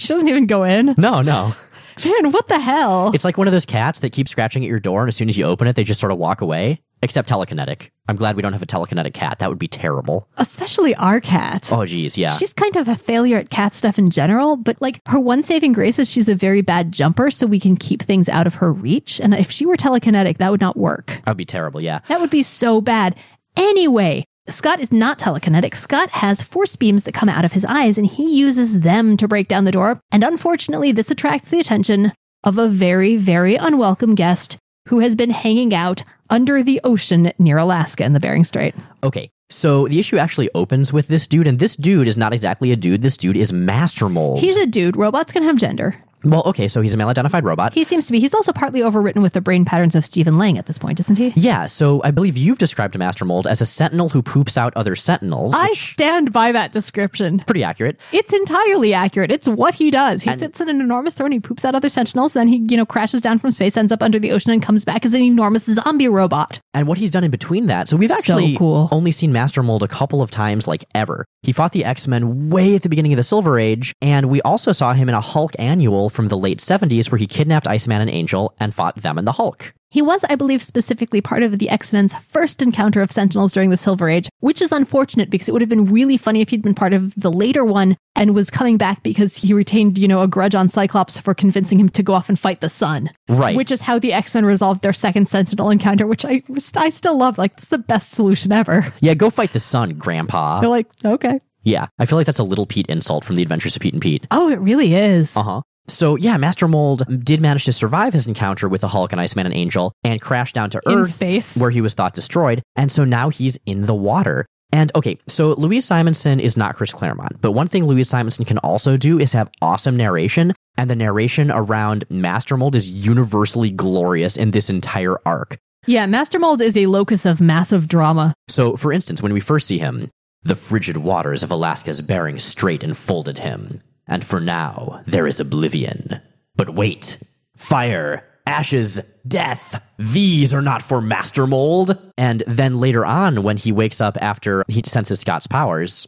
She doesn't even go in. No, no. Man, what the hell? It's like one of those cats that keep scratching at your door, and as soon as you open it, they just sort of walk away. Except telekinetic. I'm glad we don't have a telekinetic cat. That would be terrible. Especially our cat. Oh, geez, yeah. She's kind of a failure at cat stuff in general, but like her one saving grace is she's a very bad jumper, so we can keep things out of her reach. And if she were telekinetic, that would not work. that would be terrible, yeah. That would be so bad. Anyway, Scott is not telekinetic. Scott has force beams that come out of his eyes, and he uses them to break down the door. And unfortunately, this attracts the attention of a very, very unwelcome guest who has been hanging out under the ocean near Alaska in the Bering Strait. Okay, so the issue actually opens with this dude, and this dude is not exactly a dude. This dude is Master Mold. He's a dude. Robots can have gender. Well, okay, so he's a male identified robot. He seems to be. He's also partly overwritten with the brain patterns of Stephen Lang at this point, isn't he? yeah, so I believe you've described Master Mold as a sentinel who poops out other sentinels. I stand by that description. pretty accurate. It's entirely accurate. It's what he does. He sits in an enormous throne, he poops out other sentinels, then he, you know, crashes down from space, ends up under the ocean, and comes back as an enormous zombie robot. And what he's done in between that. So we've So actually cool. only seen Master Mold a couple of times, like ever. He fought the X Men way at the beginning of the Silver Age, and we also saw him in a Hulk annual from the late 70s where he kidnapped Iceman and Angel and fought them and the Hulk. He was, I believe, specifically part of the X Men's first encounter of Sentinels during the Silver Age, which is unfortunate because it would have been really funny if he'd been part of the later one and was coming back because he retained, you know, a grudge on Cyclops for convincing him to go off and fight the Sun. Right. Which is how the X Men resolved their second Sentinel encounter, which I I still love. Like, it's the best solution ever. Yeah, go fight the sun, Grandpa. They're like, okay. Yeah, I feel like that's a little Pete insult from the Adventures of Pete and Pete. Oh, it really is. Uh huh. So yeah, Master Mold did manage to survive his encounter with the Hulk and Iceman and Angel and crash down to In Earth, space. where he was thought destroyed. And so now he's in the water. And okay, so Louise Simonson is not Chris Claremont, but one thing Louise Simonson can also do is have awesome narration, and the narration around Master Mold is universally glorious in this entire arc. Yeah, Master Mold is a locus of massive drama. So, for instance, when we first see him, the frigid waters of Alaska's Bering Strait enfolded him, and for now there is oblivion. But wait, fire, ashes, death, these are not for Master Mold. And then later on, when he wakes up after he senses Scott's powers,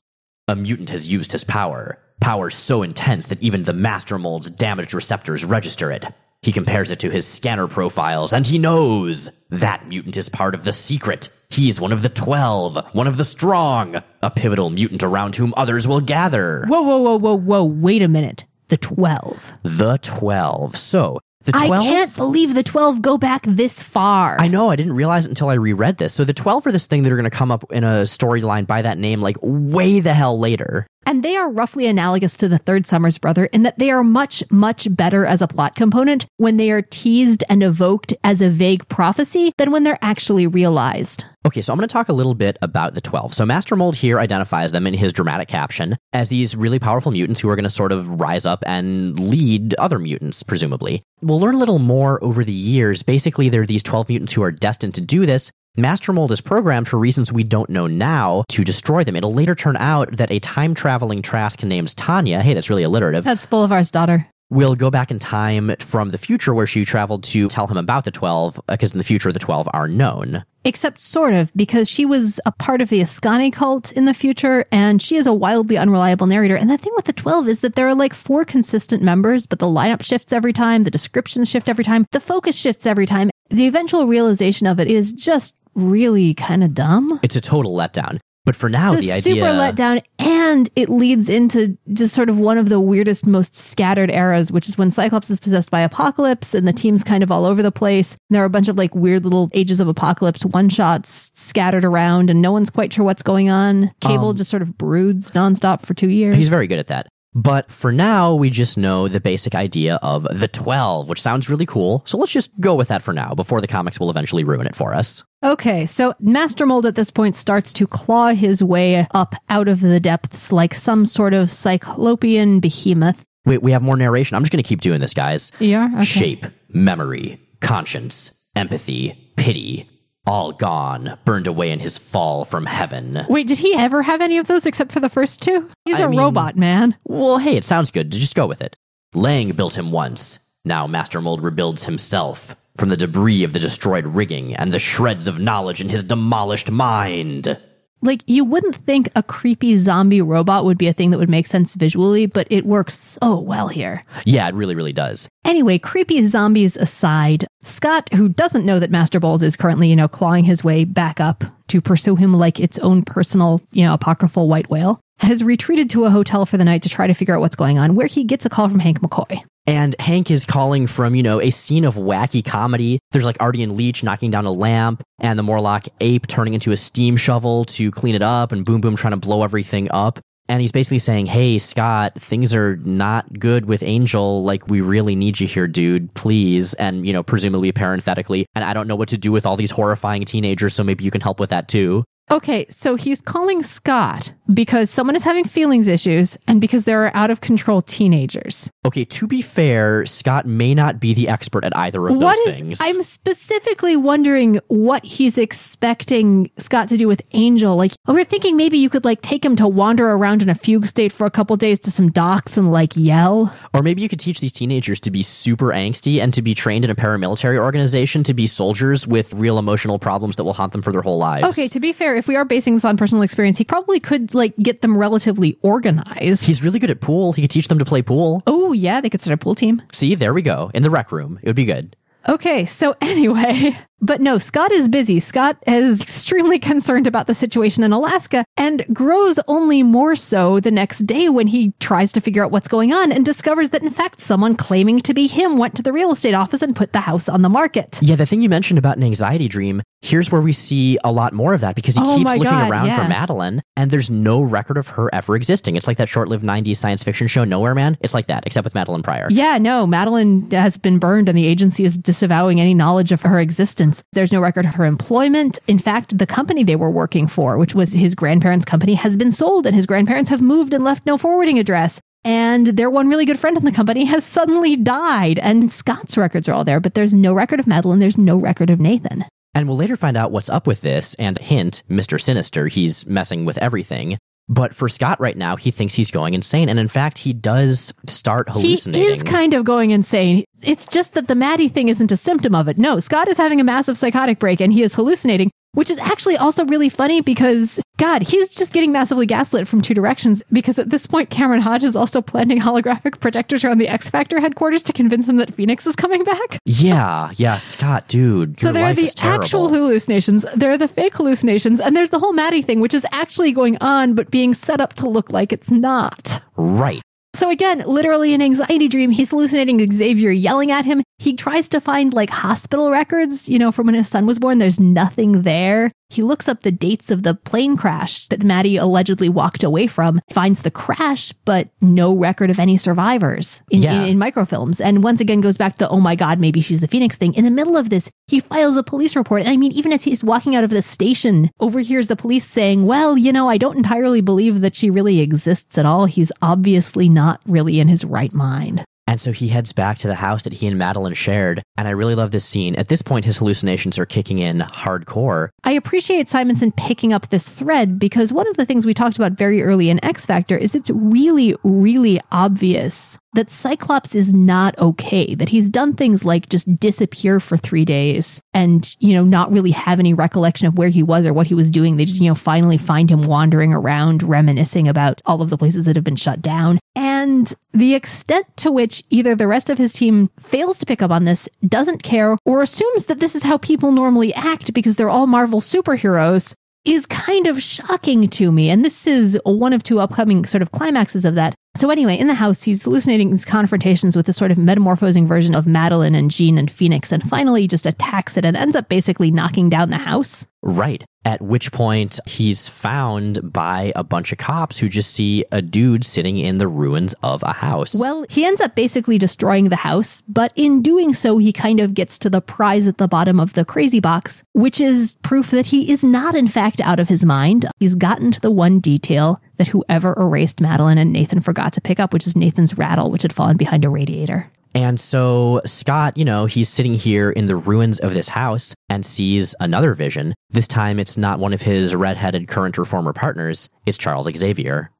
a mutant has used his power. Power so intense that even the Master Mold's damaged receptors register it. He compares it to his scanner profiles, and he knows that mutant is part of the secret. He's one of the twelve, one of the strong, a pivotal mutant around whom others will gather. Whoa, whoa, whoa, whoa, whoa. Wait a minute. The 12. The twelve. So, the 12? I can't believe the 12 go back this far. I know, I didn't realize it until I reread this. So, the 12 are this thing that are going to come up in a storyline by that name, like way the hell later. And they are roughly analogous to the third Summers brother in that they are much, much better as a plot component when they are teased and evoked as a vague prophecy than when they're actually realized. Okay, so I'm going to talk a little bit about the 12. So Master Mold here identifies them in his dramatic caption as these really powerful mutants who are going to sort of rise up and lead other mutants, presumably. We'll learn a little more over the years. Basically, there are these 12 mutants who are destined to do this. Master Mold is programmed for reasons we don't know now to destroy them. It'll later turn out that a time traveling Trask named Tanya, hey, that's really alliterative, That's Bolivar's daughter. will go back in time from the future where she traveled to tell him about the 12, uh, because in the future the 12 are known. Except sort of, because she was a part of the Askani cult in the future, and she is a wildly unreliable narrator. And the thing with the 12 is that there are like four consistent members, but the lineup shifts every time, the descriptions shift every time, the focus shifts every time. The eventual realization of it is just really kind of dumb. It's a total letdown. But for now, the idea. super letdown, and it leads into just sort of one of the weirdest, most scattered eras, which is when Cyclops is possessed by Apocalypse, and the team's kind of all over the place. And there are a bunch of like weird little Ages of Apocalypse one shots scattered around, and no one's quite sure what's going on. Cable just sort of broods nonstop for two years. Um, He's very good at that. But for now, we just know the basic idea of the 12, which sounds really cool. So let's just go with that for now before the comics will eventually ruin it for us. Okay, so Master Mold at this point starts to claw his way up out of the depths like some sort of cyclopean behemoth. Wait, we have more narration. I'm just going to keep doing this, guys. Yeah, okay. Shape, memory, conscience, empathy, pity, all gone, burned away in his fall from heaven. Wait, did he ever have any of those except for the first two? He's I a mean- robot, man. Well, hey, it sounds good. Just go with it. Lang built him once. Now Master Mold rebuilds himself from the debris of the destroyed rigging and the shreds of knowledge in his demolished mind. Like, you wouldn't think a creepy zombie robot would be a thing that would make sense visually, but it works so well here. Yeah, it really, really does. Anyway, creepy zombies aside, Scott, who doesn't know that Master Mold is currently, you know, clawing his way back up to pursue him like its own personal, you know, apocryphal white whale, has retreated to a hotel for the night to try to figure out what's going on, where he gets a call from Hank McCoy. And Hank is calling from, you know, a scene of wacky comedy. There's like Artie and Leech knocking down a lamp and the Morlock ape turning into a steam shovel to clean it up and Boom Boom trying to blow everything up. And he's basically saying, Hey, Scott, things are not good with Angel. Like, we really need you here, dude. Please. And, you know, presumably parenthetically. And I don't know what to do with all these horrifying teenagers, so maybe you can help with that too. Okay, so he's calling Scott, because someone is having feelings issues and because there are out of control teenagers. Okay, to be fair, Scott may not be the expert at either of those What is, things. I'm specifically wondering what he's expecting Scott to do with Angel. Like, we we're thinking maybe you could like take him to wander around in a fugue state for a couple days to some docks and like yell. Or maybe you could teach these teenagers to be super angsty and to be trained in a paramilitary organization to be soldiers with real emotional problems that will haunt them for their whole lives. Okay, to be fair, if we are basing this on personal experience, he probably could like get them relatively organized. He's really good at pool. He could teach them to play pool. oh yeah, they could start a pool team. See, there we go. In the rec room. It would be good. Okay, so anyway, but no, Scott is busy. Scott is extremely concerned about the situation in Alaska and grows only more so the next day when he tries to figure out what's going on and discovers that in fact someone claiming to be him went to the real estate office and put the house on the market. Yeah, the thing you mentioned about an anxiety dream, here's where we see a lot more of that because he Oh keeps looking God, around for. Madelyne and there's no record of her ever existing. It's like that short lived 90s science fiction show, Nowhere Man. It's like that, except with Madelyne Pryor. Yeah, no, Madelyne has been burned and the agency is disavowing any knowledge of her existence. There's no record of her employment. In fact, the company they were working for, which was his grandparents' company, has been sold and his grandparents have moved and left no forwarding address. And their one really good friend in the company has suddenly died. And Scott's records are all there, but there's no record of Madelyne. There's no record of Nathan. And we'll later find out what's up with this and hint, Mr. Sinister, he's messing with everything. But for Scott right now, he thinks he's going insane. And in fact, he does start hallucinating. He is kind of going insane. It's just that the Maddie thing isn't a symptom of it. No, Scott is having a massive psychotic break and he is hallucinating, which is actually also really funny because, God, he's just getting massively gaslit from two directions because at this point, Cameron Hodge is also planting holographic projectors around the X Factor headquarters to convince him that Phoenix is coming back. yeah, yeah, Scott, dude. So there are the actual hallucinations, there are the fake hallucinations, and there's the whole Maddie thing, which is actually going on, but being set up to look like it's not. Right. So again, literally an anxiety dream. He's hallucinating Xavier yelling at him. He tries to find like hospital records, you know, from when his son was born. There's nothing there. He looks up the dates of the plane crash that Maddie allegedly walked away from, finds the crash, but no record of any survivors in, Yeah. in, in microfilms. And once again goes back to, the oh my God, maybe she's the Phoenix thing. In the middle of this, he files a police report. And I mean, even as he's walking out of the station, overhears the police saying, well, you know, I don't entirely believe that she really exists at all. He's obviously not really in his right mind. And so he heads back to the house that he and Madelyne shared. And I really love this scene. At this point, his hallucinations are kicking in hardcore. I appreciate Simonson picking up this thread because one of the things we talked about very early in X Factor is it's really, really obvious that Cyclops is not okay, that he's done things like just disappear for three days and, you know, not really have any recollection of where he was or what he was doing. They just, you know, finally find him wandering around, reminiscing about all of the places that have been shut down. And the extent to which either the rest of his team fails to pick up on this, doesn't care, or assumes that this is how people normally act because they're all Marvel superheroes is kind of shocking to me. And this is one of two upcoming sort of climaxes of that. So anyway, in the house, he's hallucinating these confrontations with this sort of metamorphosing version of Madelyne and Jean and Phoenix, and finally just attacks it and ends up basically knocking down the house. Right. At which point he's found by a bunch of cops who just see a dude sitting in the ruins of a house. Well, he ends up basically destroying the house, but in doing so, he kind of gets to the prize at the bottom of the crazy box, which is proof that he is not, in fact, out of his mind. He's gotten to the one detail that whoever erased Madelyne and Nathan forgot to pick up, which is Nathan's rattle, which had fallen behind a radiator. And so Scott, you know, he's sitting here in the ruins of this house and sees another vision. This time it's not one of his red-headed current or former partners, it's Charles Xavier.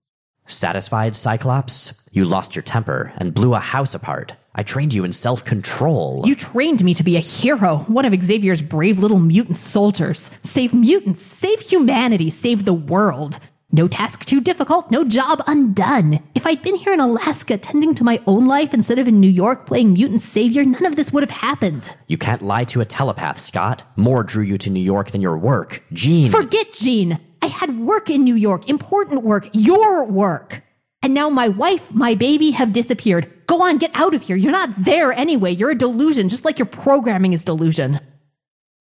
Satisfied, Cyclops? You lost your temper and blew a house apart. I trained you in self-control. You trained me to be a hero, one of Xavier's brave little mutant soldiers. Save mutants, save humanity, save the world. No task too difficult, no job undone. If I'd been here in Alaska tending to my own life instead of in New York playing mutant savior, none of this would have happened. You can't lie to a telepath, Scott. More drew you to New York than your work. Jean. Forget Jean. I had work in New York, important work, your work. And now my wife, my baby have disappeared. Go on, get out of here. You're not there anyway. You're a delusion, just like your programming is delusion.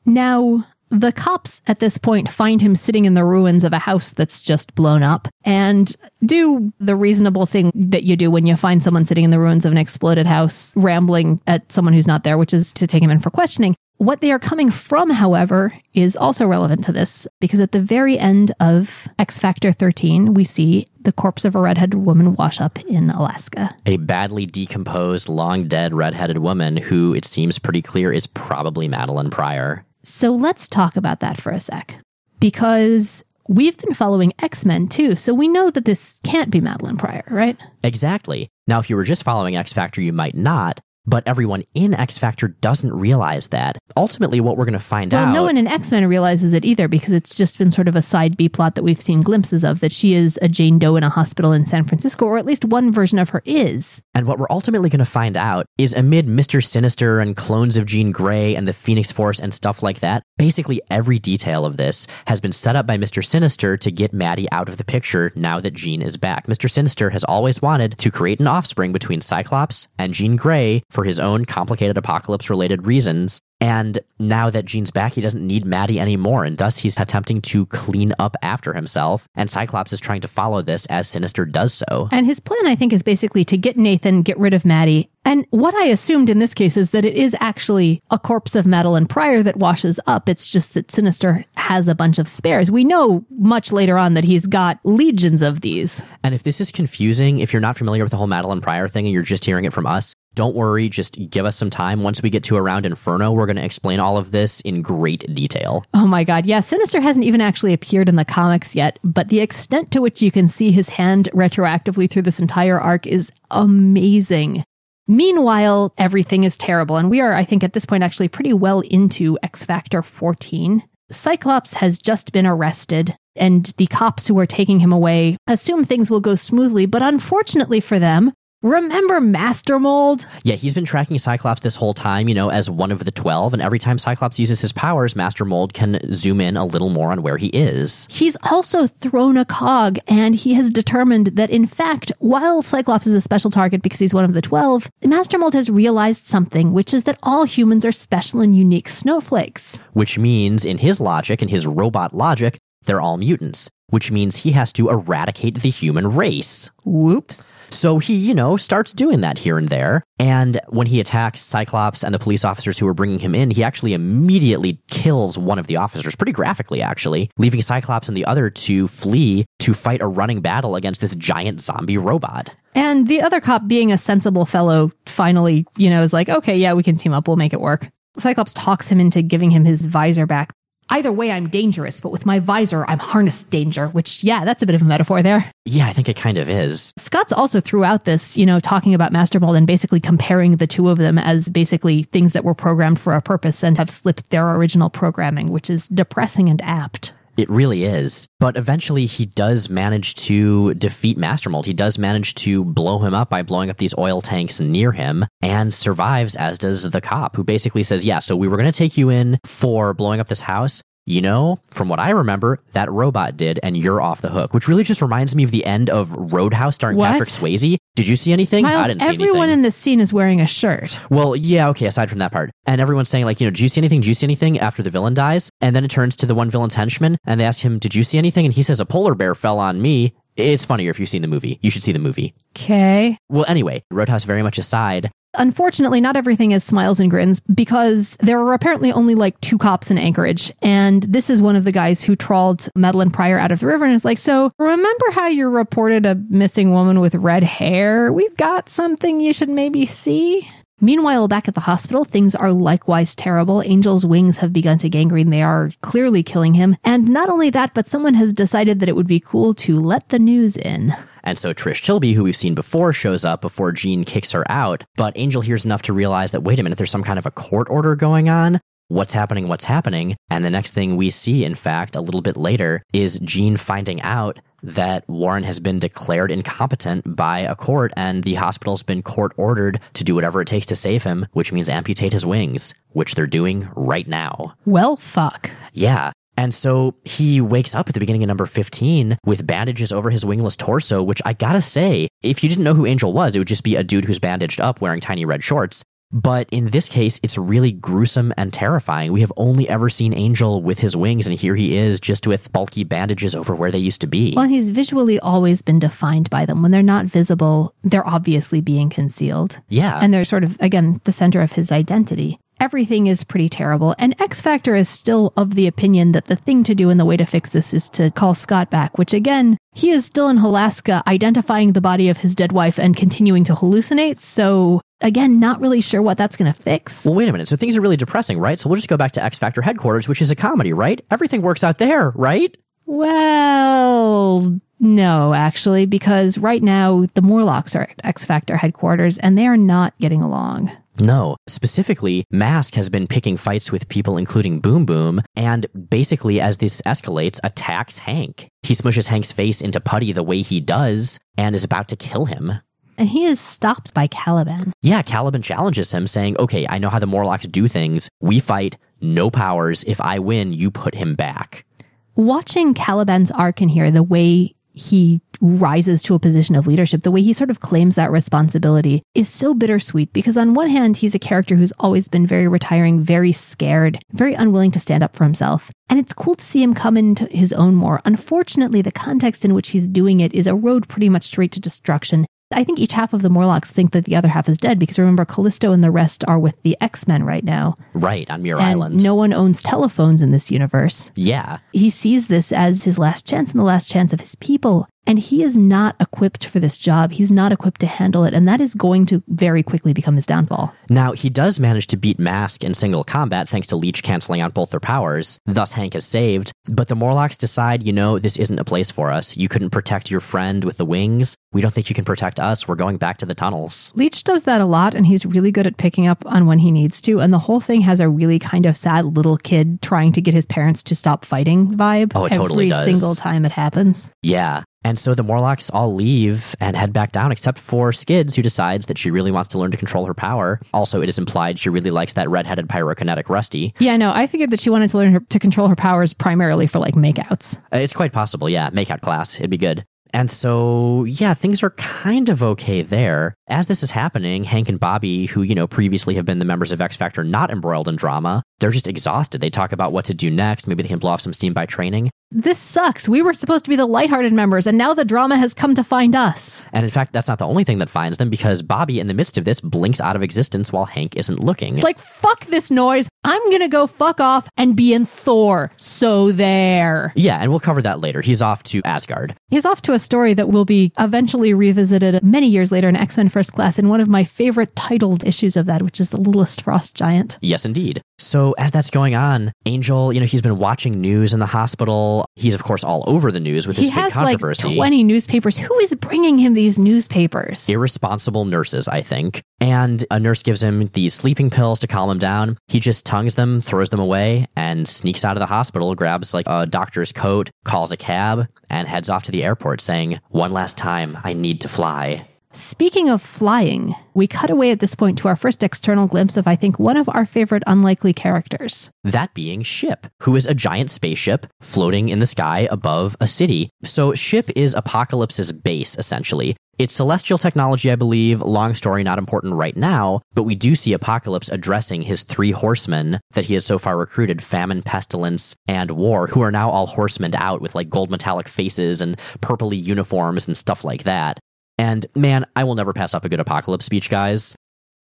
Now, the cops at this point find him sitting in the ruins of a house that's just blown up and do the reasonable thing that you do when you find someone sitting in the ruins of an exploded house, rambling at someone who's not there, which is to take him in for questioning. What they are coming from, however, is also relevant to this because at the very end of X Factor 13, we see the corpse of a redheaded woman wash up in Alaska. A badly decomposed, long dead redheaded woman who it seems pretty clear is probably Madelyne Pryor. So let's talk about that for a sec. Because we've been following X Men too, so we know that this can't be Madelyne Pryor, right? Exactly. Now, if you were just following X Factor, you might not. But everyone in X Factor doesn't realize that. Ultimately, what we're going to find Well, out. Well, no one in X Men realizes it either because it's just been sort of a side B plot that we've seen glimpses of that she is a Jane Doe in a hospital in San Francisco, or at least one version of her is. And what we're ultimately going to find out is amid Mr. Sinister and clones of Jean Grey and the Phoenix Force and stuff like that, basically every detail of this has been set up by Mr. Sinister to get Maddie out of the picture now that Jean is back. Mr. Sinister has always wanted to create an offspring between Cyclops and Jean Grey for his own complicated apocalypse related reasons. And now that Jean's back, he doesn't need Maddie anymore, and thus he's attempting to clean up after himself. And Cyclops is trying to follow this as Sinister does so. And his plan, I think, is basically to get Nathan, get rid of Maddie. And what I assumed in this case is that it is actually a corpse of Madelyne Pryor that washes up. It's just that Sinister has a bunch of spares. We know much later on that he's got legions of these. And if this is confusing, if you're not familiar with the whole Madelyne Pryor thing and you're just hearing it from us, don't worry, just give us some time. Once we get to around Inferno, we're going to explain all of this in great detail. Oh my god, yeah, Sinister hasn't even actually appeared in the comics yet, but the extent to which you can see his hand retroactively through this entire arc is amazing. Meanwhile, everything is terrible, and we are, I think, at this point actually pretty well into X Factor 14. Cyclops has just been arrested, and the cops who are taking him away assume things will go smoothly, but unfortunately for them, remember Master Mold? Yeah, he's been tracking Cyclops this whole time, you know, as one of the 12, and every time Cyclops uses his powers, Master Mold can zoom in a little more on where he is. He's also thrown a cog, and he has determined that, in fact, while Cyclops is a special target because he's one of the 12, Master Mold has realized something, which is that all humans are special and unique snowflakes. Which means, in his logic, in his robot logic, they're all mutants. Which means he has to eradicate the human race. Whoops. So he, you know, starts doing that here and there. And when he attacks Cyclops and the police officers who are bringing him in, he actually immediately kills one of the officers, pretty graphically, actually, leaving Cyclops and the other to flee to fight a running battle against this giant zombie robot. And the other cop, being a sensible fellow, finally, you know, is like, okay, yeah, we can team up. We'll make it work. Cyclops talks him into giving him his visor back. Either way, I'm dangerous, but with my visor, I'm harnessed danger, which, yeah, that's a bit of a metaphor there. Yeah, I think it kind of is. Scott's also throughout this, you know, talking about Master Mold and basically comparing the two of them as basically things that were programmed for a purpose and have slipped their original programming, which is depressing and apt. It really is. But eventually he does manage to defeat Master Mold. He does manage to blow him up by blowing up these oil tanks near him and survives, as does the cop, who basically says, Yeah, so we were going to take you in for blowing up this house. You know, from what I remember, that robot did, and you're off the hook, which really just reminds me of the end of Roadhouse starring What? Patrick Swayze. Did you see anything? Miles, I didn't see everyone anything. in this scene is wearing a shirt. Well, yeah, okay, aside from that part. And everyone's saying, like, you know, do you see anything? Do you see anything after the villain dies? And then it turns to the one villain's henchman and they ask him, Did you see anything? And he says, A polar bear fell on me. It's funnier if you've seen the movie. You should see the movie. Okay. Well, anyway, Roadhouse very much aside. Unfortunately, not everything is smiles and grins because there are apparently only like two cops in Anchorage. And this is one of the guys who trawled Madelyne Pryor out of the river and is like, So remember how you reported a missing woman with red hair? We've got something you should maybe see. Meanwhile, back at the hospital, things are likewise terrible. Angel's wings have begun to gangrene. They are clearly killing him. And not only that, but someone has decided that it would be cool to let the news in. And so Trish Tilby, who we've seen before, shows up before Jean kicks her out. But Angel hears enough to realize that, wait a minute, there's some kind of a court order going on. What's happening? What's happening? And the next thing we see, in fact, a little bit later, is Jean finding out that Warren has been declared incompetent by a court and the hospital's been court ordered to do whatever it takes to save him, which means amputate his wings, which they're doing right now. Well, fuck. Yeah. And so he wakes up at the beginning of number 15 with bandages over his wingless torso, which I gotta say, if you didn't know who Angel was, it would just be a dude who's bandaged up wearing tiny red shorts. But in this case, it's really gruesome and terrifying. We have only ever seen Angel with his wings, and here he is just with bulky bandages over where they used to be. Well, he's visually always been defined by them. When they're not visible, they're obviously being concealed. Yeah. And they're sort of, again, the center of his identity. everything is pretty terrible. And X Factor is still of the opinion that the thing to do and the way to fix this is to call Scott back, which again, he is still in Alaska identifying the body of his dead wife and continuing to hallucinate. So again, not really sure what that's going to fix. Well, wait a minute. So things are really depressing, right? So we'll just go back to X Factor headquarters, which is a comedy, right? Everything works out there, right? Well, no, actually, because right now the Morlocks are at X Factor headquarters and they are not getting along. No. Specifically, Mask has been picking fights with people, including Boom Boom, and basically, as this escalates, attacks Hank. He smushes Hank's face into putty the way he does and is about to kill him. And he is stopped by Caliban. Yeah, Caliban challenges him, saying, Okay, I know how the Morlocks do things. We fight, no powers. If I win, you put him back. Watching Caliban's arc in here, the way he rises to a position of leadership, the way he sort of claims that responsibility is so bittersweet because on one hand, he's a character who's always been very retiring, very scared, very unwilling to stand up for himself. And it's cool to see him come into his own more. Unfortunately, the context in which he's doing it is a road pretty much straight to destruction. I think each half of the Morlocks think that the other half is dead because remember, Callisto and the rest are with the X Men right now. Right, on Muir and Island. no one owns telephones in this universe. yeah. He sees this as his last chance and the last chance of his people. And he is not equipped for this job. He's not equipped to handle it. And that is going to very quickly become his downfall. Now, he does manage to beat Mask in single combat thanks to Leech canceling out both their powers. Thus, Hank is saved. But the Morlocks decide, you know, this isn't a place for us. You couldn't protect your friend with the wings. We don't think you can protect us. We're going back to the tunnels. Leech does that a lot, and he's really good at picking up on when he needs to. And the whole thing has a really kind of sad little kid trying to get his parents to stop fighting vibe. Oh, it every totally does. single time it happens. Yeah. And so the Morlocks all leave and head back down, except for Skids, who decides that she really wants to learn to control her power. Also, it is implied she really likes that redheaded pyrokinetic Rusty. Yeah, no, I figured that she wanted to learn her, to control her powers primarily for like makeouts. Uh, It's quite possible, yeah. Makeout class. It'd be good. And so, yeah, things are kind of okay there. As this is happening, Hank and Bobby, who, you know, previously have been the members of X Factor not embroiled in drama, they're just exhausted. They talk about what to do next. Maybe they can blow off some steam by training. This sucks. We were supposed to be the lighthearted members, and now the drama has come to find us. And in fact, that's not the only thing that finds them because Bobby, in the midst of this, blinks out of existence while Hank isn't looking. It's like, fuck this noise. I'm gonna go fuck off and be in Thor. So there. yeah, and we'll cover that later. He's off to Asgard. He's off to a story that will be eventually revisited many years later in X Men First Class in one of my favorite titled issues of that, which is The Littlest Frost Giant. Yes, indeed. So as that's going on, Angel, you know, he's been watching news in the hospital. He's of course all over the news with this He big has like controversy. 20 newspapers. Who is bringing him these newspapers? Irresponsible nurses, I think. And a nurse gives him these sleeping pills to calm him down. He just tongues them, throws them away, and sneaks out of the hospital, grabs like a doctor's coat, calls a cab, and heads off to the airport saying, One last time, I need to fly. Speaking of flying, we cut away at this point to our first external glimpse of, I think, one of our favorite unlikely characters. That being Ship, who is a giant spaceship floating in the sky above a city. So Ship is Apocalypse's base, essentially. It's celestial technology, I believe. Long story, not important right now, but we do see Apocalypse addressing his three horsemen that he has so far recruited famine, pestilence, and war, who are now all horsemen out with like gold metallic faces and purpley uniforms and stuff like that. And man, I will never pass up a good Apocalypse speech, guys.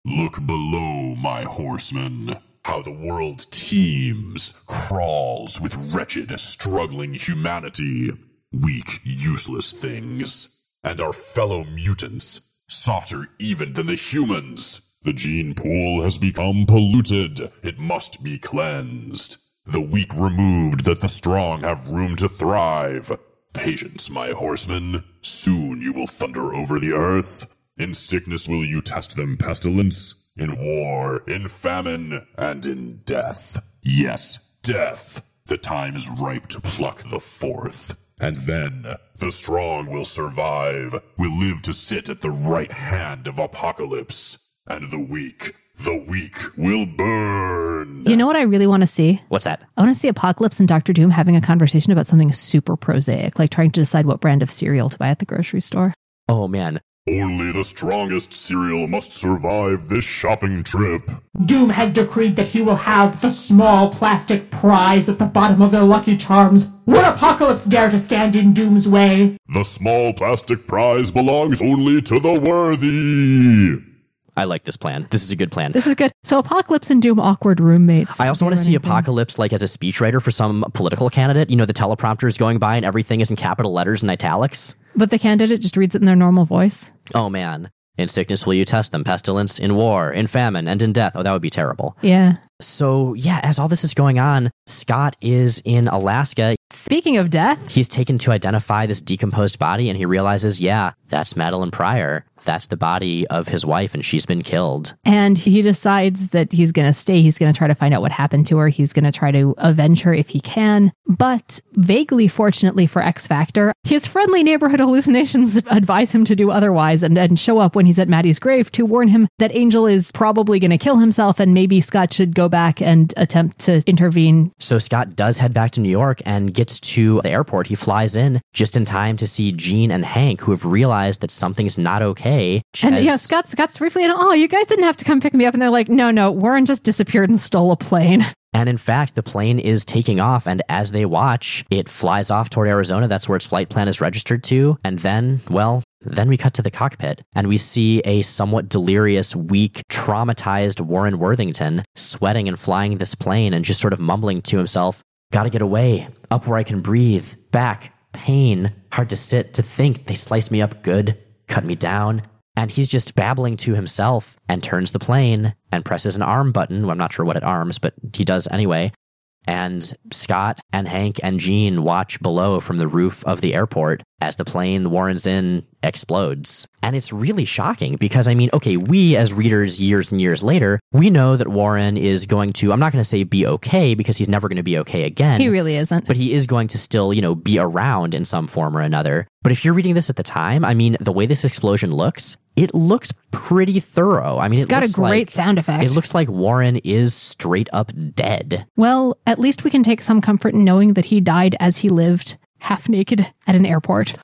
Look below, my horsemen. How the world teems, crawls with wretched, struggling humanity. Weak, useless things. And our fellow mutants, softer even than the humans. The gene pool has become polluted. It must be cleansed. The weak removed that the strong have room to thrive. Patience, my horsemen. Soon you will thunder over the earth. In sickness will you test them pestilence, in war, in famine, and in death. Yes, death. The time is ripe to pluck the fourth. And then, the strong will survive, will live to sit at the right hand of apocalypse. And the weak, the weak will burn. You know what I really want to see? What's that? I want to see Apocalypse and Doctor Doom having a conversation about something super prosaic, like trying to decide what brand of cereal to buy at the grocery store. Oh man, Only the strongest cereal must survive this shopping trip. Doom has decreed that he will have the small plastic prize at the bottom of their lucky charms. Would Apocalypse dare to stand in Doom's way? The small plastic prize belongs only to the worthy. I like this plan. This is a good plan. This is good. So Apocalypse and Doom awkward roommates. I also want to see anything. Apocalypse like as a speechwriter for some political candidate. You know, the teleprompter is going by and everything is in capital letters and italics. But the candidate just reads it in their normal voice. Oh man. In sickness will you test them, pestilence, in war, in famine, and in death. Oh, that would be terrible. Yeah. So, yeah, as all this is going on, Scott is in Alaska. Speaking of death, He's taken to identify this decomposed body and he realizes, yeah, that's Madelyne Pryor. That's the body of his wife and she's been killed. and he decides that he's going to stay. He's going to try to find out what happened to her. He's going to try to avenge her if he can. But vaguely fortunately for X Factor, his friendly neighborhood hallucinations advise him to do otherwise and, and show up when he's at Maddie's grave to warn him that Angel is probably going to kill himself and maybe Scott should go back and attempt to intervene. So Scott does head back to New York and gets to the airport. He flies in just in time to see Jean and Hank, who have realized that something's not okay. And as- yeah, Scott, Scott's briefly, and oh, you guys didn't have to come pick me up. And they're like, no, no, Warren just disappeared and stole a plane. And in fact, the plane is taking off, and as they watch, it flies off toward Arizona. That's where its flight plan is registered to. And then, well, then we cut to the cockpit, and we see a somewhat delirious, weak, traumatized Warren Worthington sweating and flying this plane and just sort of mumbling to himself, Gotta get away, up where I can breathe, back, pain, hard to sit, to think. They sliced me up good, cut me down. And he's just babbling to himself and turns the plane and presses an arm button. I'm not sure what it arms, but he does anyway. And Scott and Hank and Jean watch below from the roof of the airport as the plane Warren's in explodes. And it's really shocking because, I mean, okay, we as readers years and years later, we know that Warren is going to, I'm not going to say be okay because he's never going to be okay again He really isn't. but he is going to still, you know, be around in some form or another. But if you're reading this at the time, I mean, the way this explosion looks, it looks pretty thorough. I mean, It's it got a great like, sound effect. It looks like Warren is straight up dead. Well, at least we can take some comfort in knowing that he died as he lived, half naked at an airport.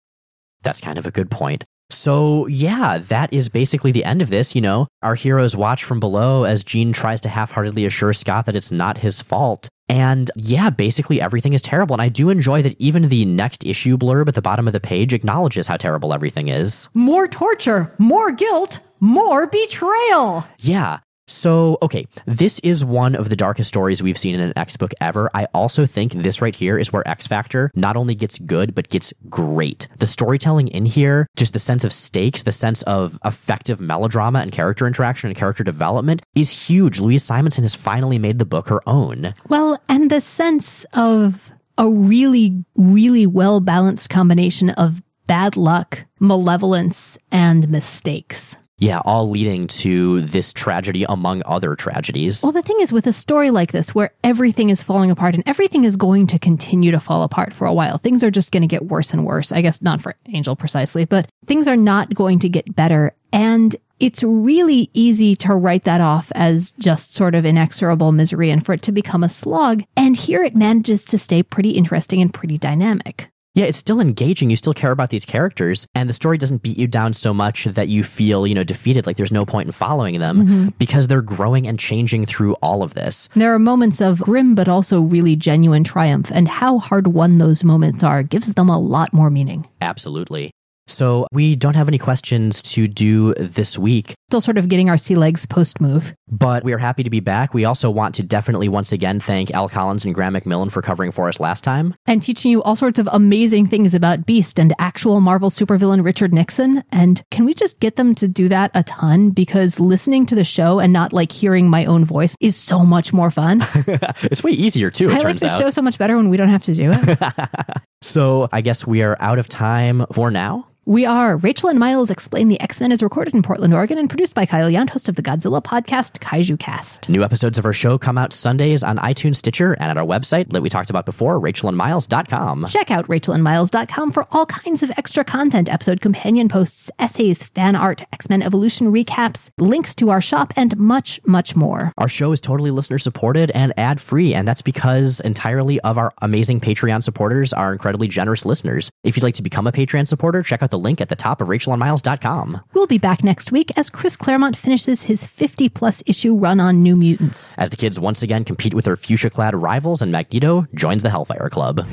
That's kind of a good point. So, yeah, that is basically the end of this. You know, our heroes watch from below as Jean tries to half heartedly assure Scott that it's not his fault. And yeah, basically everything is terrible. And I do enjoy that even the next issue blurb at the bottom of the page acknowledges how terrible everything is. More torture, more guilt, more betrayal. Yeah. So, okay, this is one of the darkest stories we've seen in an X book ever. I also think this right here is where X Factor not only gets good, but gets great. The storytelling in here, just the sense of stakes, the sense of effective melodrama and character interaction and character development is huge. Louise Simonson has finally made the book her own. Well, and the sense of a really, really well balanced combination of bad luck, malevolence, and mistakes. Yeah, all leading to this tragedy among other tragedies. Well, the thing is, with a story like this, where everything is falling apart and everything is going to continue to fall apart for a while, things are just going to get worse and worse. I guess not for Angel precisely, but things are not going to get better. And it's really easy to write that off as just sort of inexorable misery and for it to become a slog. And here it manages to stay pretty interesting and pretty dynamic. Yeah, it's still engaging. You still care about these characters, and the story doesn't beat you down so much that you feel, you know, defeated. Like there's no point in following them mm-hmm. because they're growing and changing through all of this. There are moments of grim but also really genuine triumph, and how hard won those moments are gives them a lot more meaning. Absolutely. So we don't have any questions to do this week, Still sort of getting our sea legs post move. but we are happy to be back. We also want to definitely once again thank Elle Collins and Graeme McMillan for covering for us last time. and teaching you all sorts of amazing things about Beast and actual Marvel supervillain Richard Nixon. And can we just get them to do that a ton? Because listening to the show and not like hearing my own voice is so much more fun. It's way easier too, it I like the out. show so much better when we don't have to do it. so I guess we are out of time for now. We are Rachel and Miles Explain the X Men is recorded in Portland, Oregon, and produced by Kyle Yount, host of the Godzilla podcast, Kaiju Cast. New episodes of our show come out Sundays on iTunes, Stitcher, and at our website that we talked about before, rachelandmiles.com. Check out rachelandmiles.com for all kinds of extra content, episode companion posts, essays, fan art, X Men Evolution recaps, links to our shop, and much, much more. Our show is totally listener supported and ad free, and that's because entirely of our amazing Patreon supporters are incredibly generous listeners. If you'd like to become a Patreon supporter, check out the link at the top of rachelandmiles.com. We'll be back next week as Chris Claremont finishes his 50 plus issue run on New Mutants. As the kids once again compete with their fuchsia clad rivals and Magneto joins the Hellfire Club.